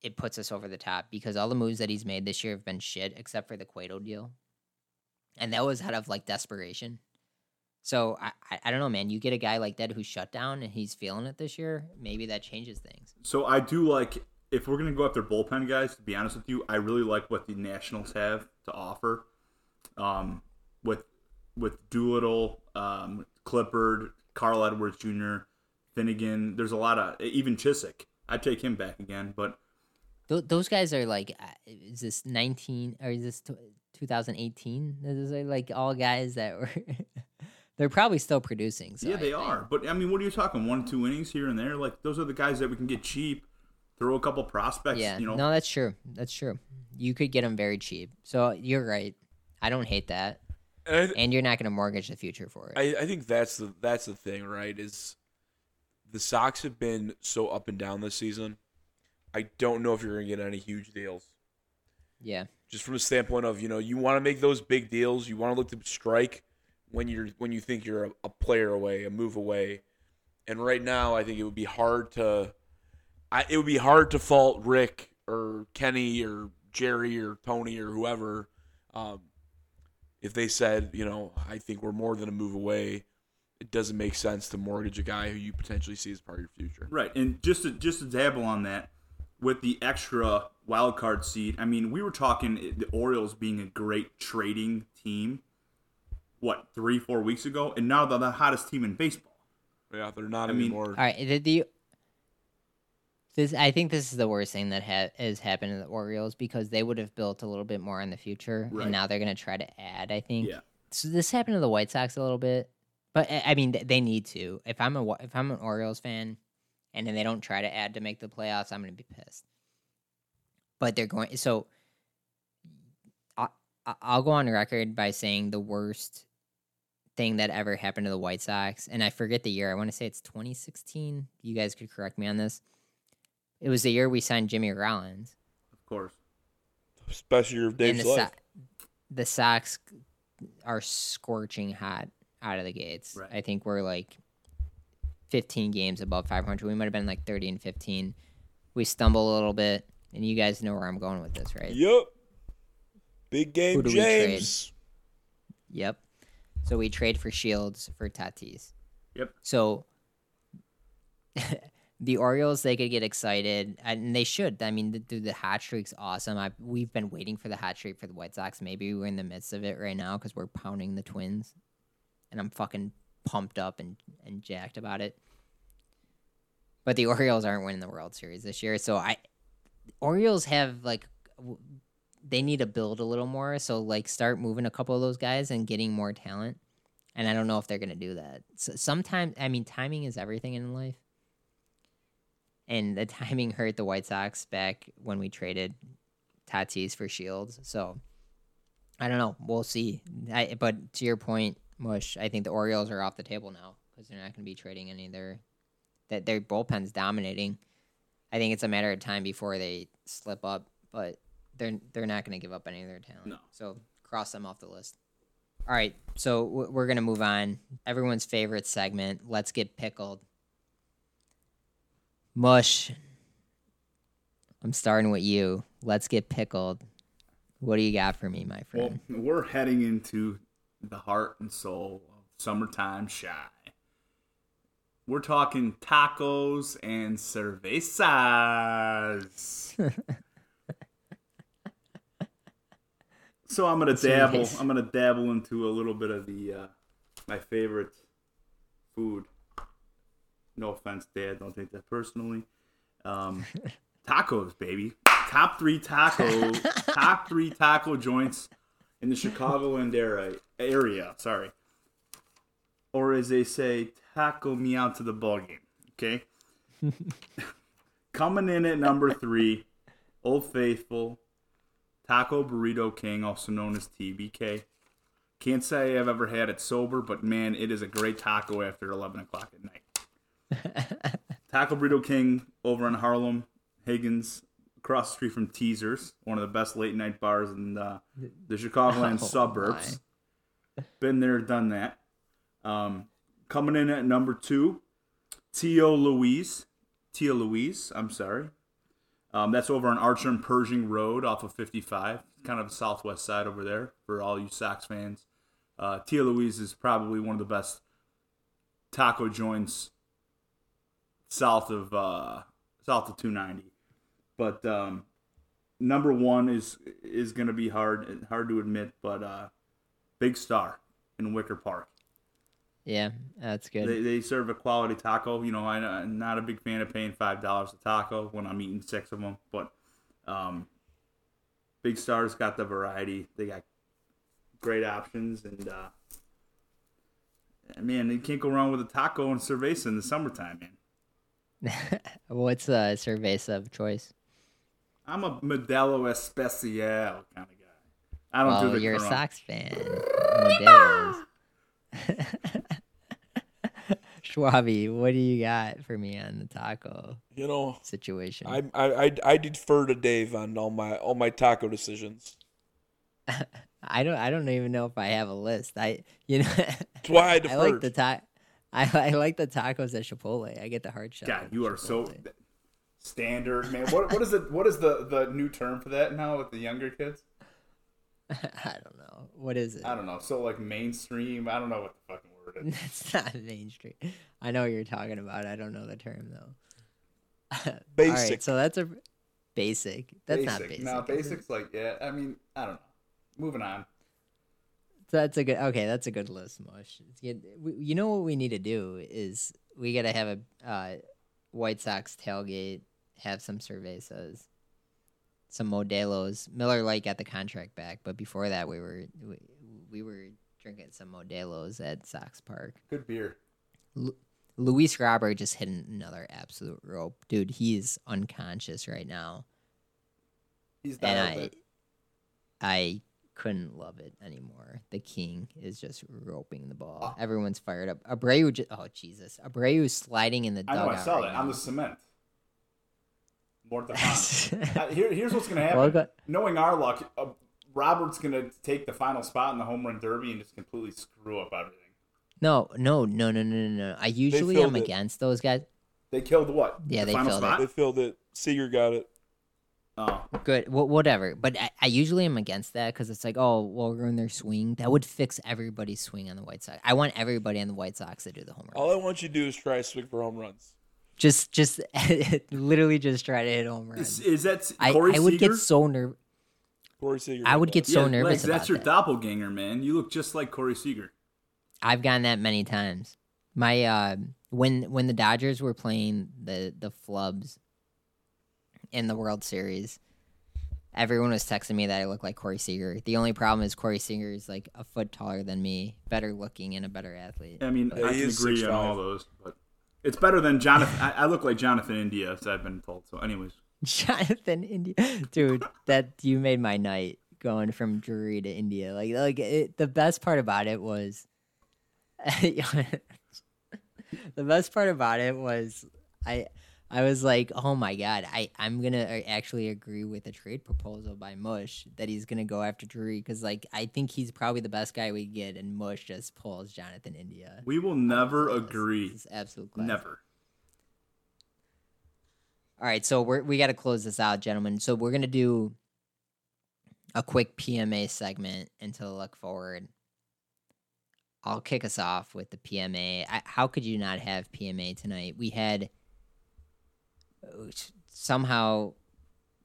it puts us over the top because all the moves that he's made this year have been shit except for the Cueto deal. And that was out of like desperation. So I, I, don't know, man. You get a guy like that who's shut down and he's feeling it this year. Maybe that changes things. So I do like if we're gonna go after bullpen guys. To be honest with you, I really like what the Nationals have to offer. Um, with with Doolittle, um, Clippard, Carl Edwards Jr., Finnegan. There's a lot of even Cishek. I'd take him back again, but Th- those guys are like, uh, is this 19 or is this 2018? Those are like all guys that were, they're probably still producing. So yeah, I they think- are. But I mean, what are you talking? One, two innings here and there. Like those are the guys that we can get cheap. Throw a couple prospects. Yeah, you know. no, that's true. That's true. You could get them very cheap. So you're right. I don't hate that. And I, And you're not going to mortgage the future for it. I, I think that's the that's the thing, right? Is the Sox have been so up and down this season. I don't know if you're going to get any huge deals. yeah. Just from the standpoint of you know you want to make those big deals, you want to look to strike when you're when you think you're a, a player away, a move away. And right now, I think it would be hard to, I, it would be hard to fault Rick or Kenny or Jerry or Tony or whoever, um, if they said, you know, I think we're more than a move away. It doesn't make sense to mortgage a guy who you potentially see as part of your future. Right, and just to, just to dabble on that, with the extra wild card seed, I mean, we were talking the Orioles being a great trading team. What three, four weeks ago, and now they're the hottest team in baseball. Yeah, they're not I mean- anymore. All right. The, the this I think this is the worst thing that ha- has happened to the Orioles because they would have built a little bit more in the future, Right. and now they're going to try to add. I think. Yeah, So this happened to the White Sox a little bit, but I I mean they need to. If I'm a if I'm an Orioles fan, and then they don't try to add to make the playoffs, I'm going to be pissed. But they're going so. I I- I'll go on record by saying the worst thing that ever happened to the White Sox, and I forget the year. I want to say it's 2016. You guys could correct me on this. It was the year we signed Jimmy Rollins of course. Best year of Dave's the, life. So- the Sox are scorching hot out of the gates. Right. I think we're like 15 games above 500. We might have been like 30 and 15. We stumble a little bit, and you guys know where I'm going with this, right? Yep. Big game Who do we trade? James. Yep. So we trade for Shields for Tatis. Yep. So the Orioles, they could get excited, and they should. I mean, the, the, the hot streak's awesome. I, we've been waiting for the hot streak for the White Sox. Maybe we're in the midst of it right now because we're pounding the Twins, and I'm fucking pumped up and, and jacked about it. But the Orioles aren't winning the World Series this year, so I Orioles have like w- they need to build a little more. So like start moving a couple of those guys and getting more talent. And I don't know if they're gonna do that. So sometimes I mean timing is everything in life. And the timing hurt the White Sox back when we traded Tatis for Shields. So I don't know. We'll see. I, but to your point, Mush, I think the Orioles are off the table now because they're not going to be trading any of their that their bullpen's dominating. I think it's a matter of time before they slip up, but they're they're not going to give up any of their talent. No. So cross them off the list. All right, so w- we're going to move on. Everyone's favorite segment. Let's get pickled. Mush. I'm starting with you. Let's get pickled. What do you got for me, my friend? Well, we're heading into the heart and soul of summertime shy. We're talking tacos and cervezas. so I'm gonna dabble. Cerveza. I'm gonna dabble into a little bit of the uh, my favorite food. No offense, Dad. Don't take that personally. Um, tacos, baby. Top three taco, top three taco joints in the Chicagoland area. Area, sorry, or as they say, taco me out to the ball game. Okay. Coming in at number three, Old Faithful, Taco Burrito King, also known as TBK. Can't say I've ever had it sober, but man, it is a great taco after 11 o'clock at night. Taco Burrito King over in Harlem, Higgins, across the street from Teasers, one of the best late night bars in uh, the Chicagoland Oh, suburbs. Been there, done that. Um, coming in at number two, Tio Luis. Tia Luis, I'm sorry. Um, that's over on Archer and Pershing Road off of 55, kind of southwest side over there for all you Sox fans. Uh, Tia Luis is probably one of the best taco joints south of uh, south of 290. But um, number one is is going to be hard hard to admit, but uh, Big Star in Wicker Park. Yeah, that's good. They, they serve a quality taco. You know, I, I'm not a big fan of paying five dollars a taco when I'm eating six of them, but um, Big Star's got the variety. They got great options, and uh, man, you can't go wrong with a taco and cerveza in the summertime, man. What's the cerveza of choice? I'm a Modelo Especial kind of guy. I don't Well, do the you're a Corona. Sox fan. Modelo's. Schwabi, what do you got for me on the taco You know, situation? I, I I I defer to Dave on all my all my taco decisions. I don't. I don't even know if I have a list. I, you know, That's why I I like the ta- I, I like the tacos at Chipotle. I get the hard shell. God, you are so standard, man. What what is the what is the the new term for that now with the younger kids? I don't know. What is it? I don't know. So like mainstream. I don't know what the fucking word is. It's not mainstream. I know what you're talking about. I don't know the term though. Basic. right, so that's a basic. That's not basic. No, basics like yeah. I mean, I don't know. Moving on. So that's a good. Okay, that's a good list, Mush. You, we- you know what we need to do is we got to have a uh, White Sox tailgate, have some cervezas, some Modelo's. Miller Lite got the contract back, but before that, we were we, we were drinking some Modelo's at Sox Park. Good beer. Luis Robert just hit another absolute rope, dude. He's unconscious right now, He's and I, it. I couldn't love it anymore. The king is just roping the ball. Oh. Everyone's fired up. Abreu, just, oh Jesus, Abreu sliding in the I dugout. know. I saw right that on the cement. More the Uh, here, here's what's gonna happen. Well, go- Knowing our luck, uh, Robert's gonna take the final spot in the home run derby and just completely screw up everything. no, no, no, no, no, no, no. I usually am it. against those guys. They killed what? Yeah, the they final filled it. They filled it. Seager got it. Oh, Good, wh- whatever. But I, I usually am against that because it's like, oh, well, in their swing. That would fix everybody's swing on the White Sox. I want everybody on the White Sox to do the home run. All I want you to do is try to swing for home runs. Just, just, literally, just try to hit home runs. is, is that I, Corey I would Seager? get so nervous. Corey Seager. I would get so yeah, nervous Lex, about that's your that. doppelganger, man. You look just like Corey Seager. I've gotten that many times. My uh, when when the Dodgers were playing the the Flubs, in the World Series. Everyone was texting me that I look like Corey Seager. The only problem is Corey Seager is like a foot taller than me, better looking, and a better athlete. I mean, Yeah, I he can agree on 6'5". all those, but it's better than Jonathan. I, I look like Jonathan India, as I've been told. So, anyways, Jonathan India, dude, that you made my night going from Drury to India. Like, like it, the best part about it was, the best part about it was, I, I was like, oh my god, I, I'm gonna actually agree with a trade proposal by Mush that he's gonna go after Drury because like I think he's probably the best guy we get, and Mush just pulls Jonathan India. we will never This agree. is absolute class. Never. All right, so we're we got to close this out, gentlemen. So we're gonna do a quick PMA segment into the look forward. I'll kick us off with the PMA. I, how could you not have PMA tonight? We had somehow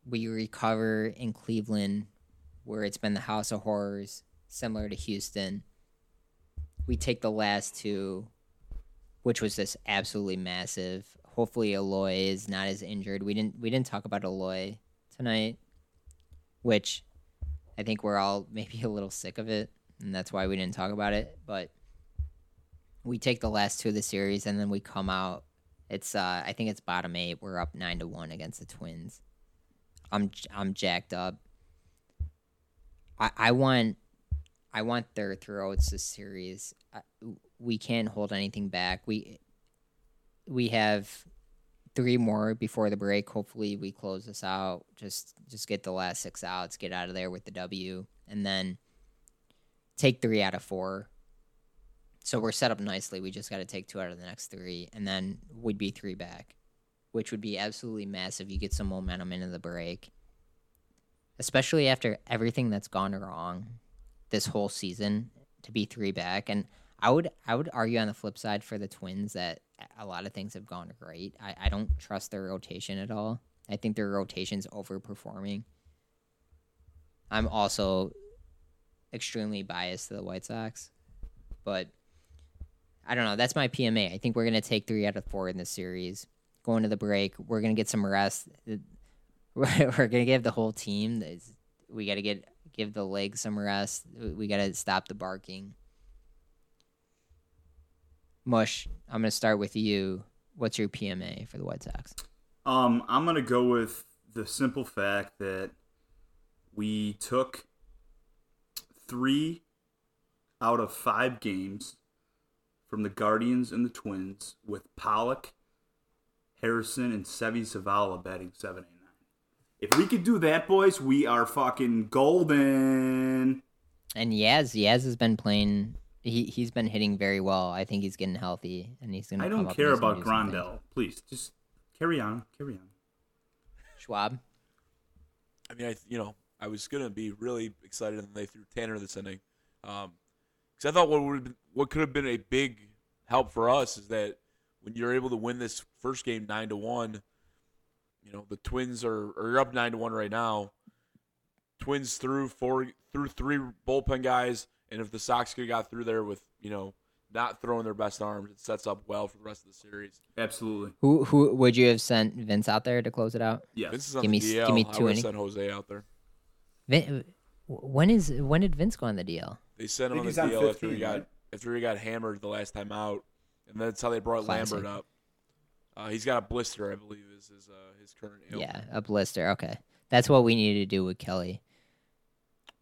we recover in Cleveland, where it's been the house of horrors, similar to Houston. We take the last two, which was just absolutely massive. Hopefully, Eloy is not as injured. We didn't we didn't talk about Eloy tonight, which I think we're all maybe a little sick of it, and that's why we didn't talk about it. But we take the last two of the series, and then we come out. It's uh, I think it's bottom eight. We're up nine to one against the Twins. I'm I'm jacked up. I I want I want their throats this series. I, we can't hold anything back. We we have three more before the break. Hopefully, we close this out. Just just get the last six outs, get out of there with the W, and then take three out of four. So we're set up nicely. We just got to take two out of the next three, and then we'd be three back, which would be absolutely massive. You get some momentum into the break, especially after everything that's gone wrong this whole season to be three back. And I would I would argue on the flip side for the Twins that a lot of things have gone great. I, I don't trust their rotation at all. I think their rotation's overperforming. I'm also extremely biased to the White Sox, but I don't know. That's my PMA. I think we're gonna take three out of four in this series. Going to the break, we're gonna get some rest. We're, gonna give the whole team. We got to get give the legs some rest. We- We got to stop the barking. Mush, I'm gonna start with you. What's your PMA for the White Sox? Um, I'm gonna go with the simple fact that we took three out of five games from the Guardians and the Twins with Pollock, Harrison, and Seby Zavala batting seven and nine. If we could do that, boys, we are fucking golden. And Yaz, Yaz has been playing. He he's been hitting very well. I think he's getting healthy, and he's gonna. I don't care about do. Grandal. Please, just carry on, carry on. Schwab. I mean, I you know I was gonna be really excited and they threw Tanner this inning, um, because I thought what would what could have been a big help for us is that when you're able to win this first game nine to one, you know the Twins are are up nine to one right now. Twins threw four through three bullpen guys, and if the Sox could have got through there with you know not throwing their best arms, it sets up well for the rest of the series. Absolutely, Who who would you have sent Vince out there to close it out? yes. Vince is on Give the me- DL. give me I two would have sent Jose out there. Vin, when is when did Vince go on the DL? They sent him on the deal after 15, he got right? after he got hammered the last time out, and that's how they brought Classic. Lambert up. Uh, he's got a blister, I believe, is his uh, his current ailment. Yeah, a blister. Okay, that's what we needed to do with Kelly.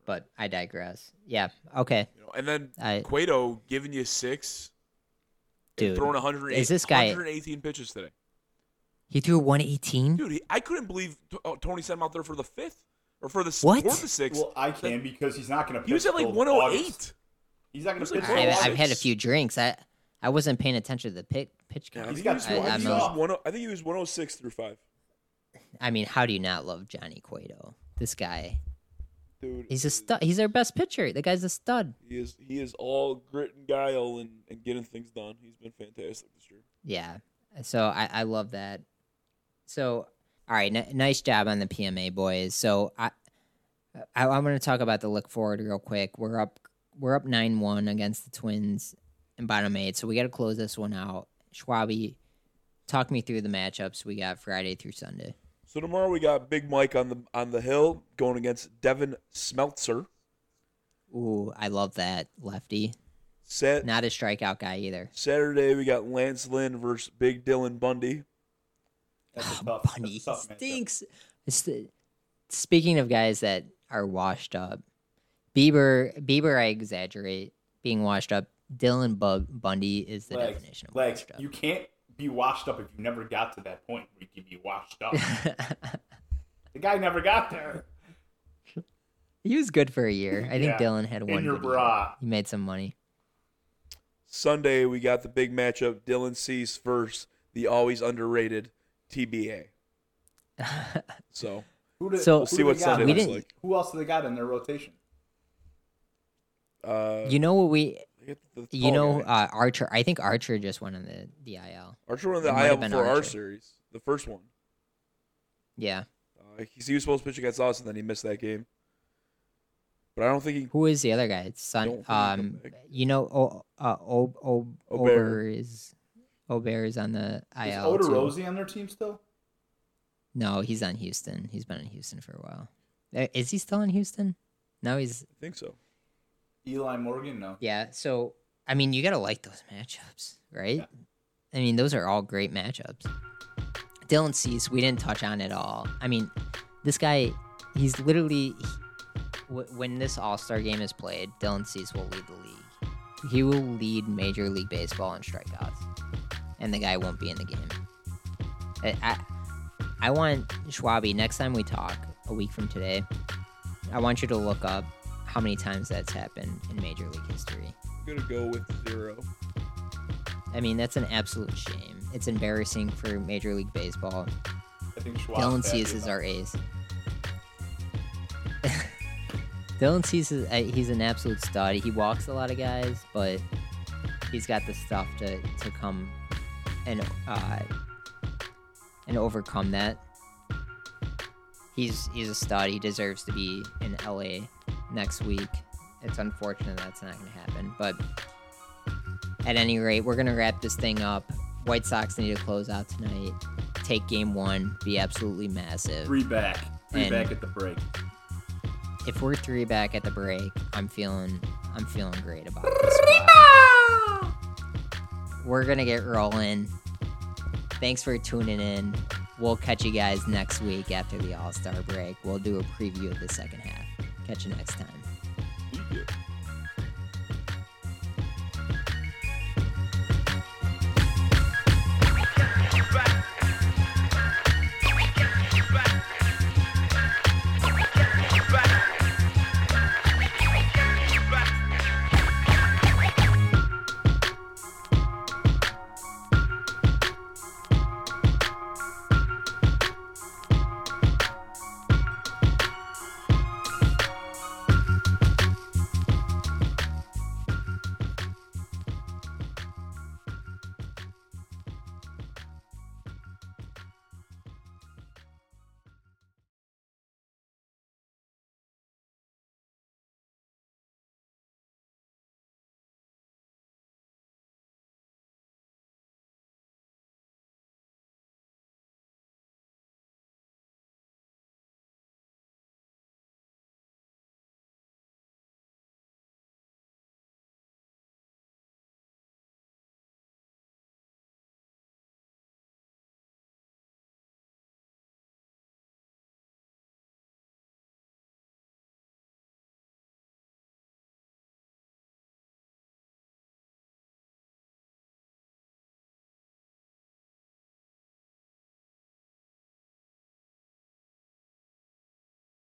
But I digress. Yeah. Okay, You know, and then I Cueto giving you six, dude, throwing 108, is this guy- 118 pitches today. he threw 118. Dude, he, I couldn't believe T- oh, Tony sent him out there for the fifth or for the s- What? for the sixth. Well, I can because he's not going to. he was at like 108. He's not going was to like pitch. I, I've had a few drinks. I I wasn't paying attention to the pitch pitch Yeah, I count. He's think he got was, I, think I'm he a- was one, oh, I think he was 106 through five. I mean, how do you not love Johnny Cueto? This guy, Dude, he's a stud. He's our best pitcher. The guy's a stud. He is he is all grit and guile and, and getting things done. He's been fantastic this year. Yeah. So I, I love that. So all right, n- nice job on the PMA boys. So I, I I'm going to talk about the look forward real quick. We're up we're up nine one against the Twins in bottom eight. So we got to close this one out. Schwabi, talk me through the matchups we got Friday through Sunday. So tomorrow we got Big Mike on the on the hill going against Devin Smeltzer. Ooh, I love that lefty. Sat- Not a strikeout guy either. Saturday we got Lance Lynn versus Big Dylan Bundy. That's Oh, tough, Bundy tough stinks. It's the, speaking of guys that are washed up, Bieber, Bieber, I exaggerate being washed up. Dylan Bug Bundy is the Like, definition of like washed up. you can't be washed up if you never got to that point where you can be washed up. the guy never got there. he was good for a year. I think Dylan had one. in one. your good bra. He made some money. Sunday we got the big matchup Dylan Cease versus the always underrated TBA. So Who did, So- who see what? Sunday looks like. Who else do they got in their rotation? Uh, You know what we? they get the You know uh, Archer. I think Archer just went on the the IL. Archer went in the it IL for before our series, the first one. Yeah. Uh, he, he was supposed to pitch against us, and then he missed that game. But I don't think he. Who is the other guy? It's Don't Son. think he'll come Um, you know, o, uh, o, o, Ober. Ober is Ober is on the Is IL Oda too. Rosie on their team still? No, he's on Houston. He's been in Houston for a while. Uh, Is he still in Houston? No, he's I think so. Eli Morgan? No. yeah. So I mean, you gotta like those matchups, right? Yeah. I mean, those are all great matchups. Dylan Cease, we didn't touch on at all. I mean, this guy, he's literally he, when this All Star game is played, Dylan Cease will lead the league. He will lead Major League Baseball in strikeouts, and the guy won't be in the game. I, I, I want Schwabi next time we talk a week from today. I want you to look up how many times that's happened in Major League history. I'm gonna go with zero. I mean, that's an absolute shame. It's embarrassing for Major League Baseball. I think Schwab's Dylan Cease is our ace. Dylan Cease is uh, he's an absolute stud. He walks a lot of guys, but he's got the stuff to, to come and uh, and overcome that. He's he's a stud. He deserves to be in LA next week. It's unfortunate that's not going to happen, but at any rate, we're going to wrap this thing up. White Sox need to close out tonight. Take game one. Be absolutely massive. Three back. Three And- back at the break. if we're three back at the break, I'm feeling I'm feeling great about this We're gonna get rolling. Thanks for tuning in. We'll catch you guys next week after the All Star break. We'll do a preview of the second half. Catch you next time.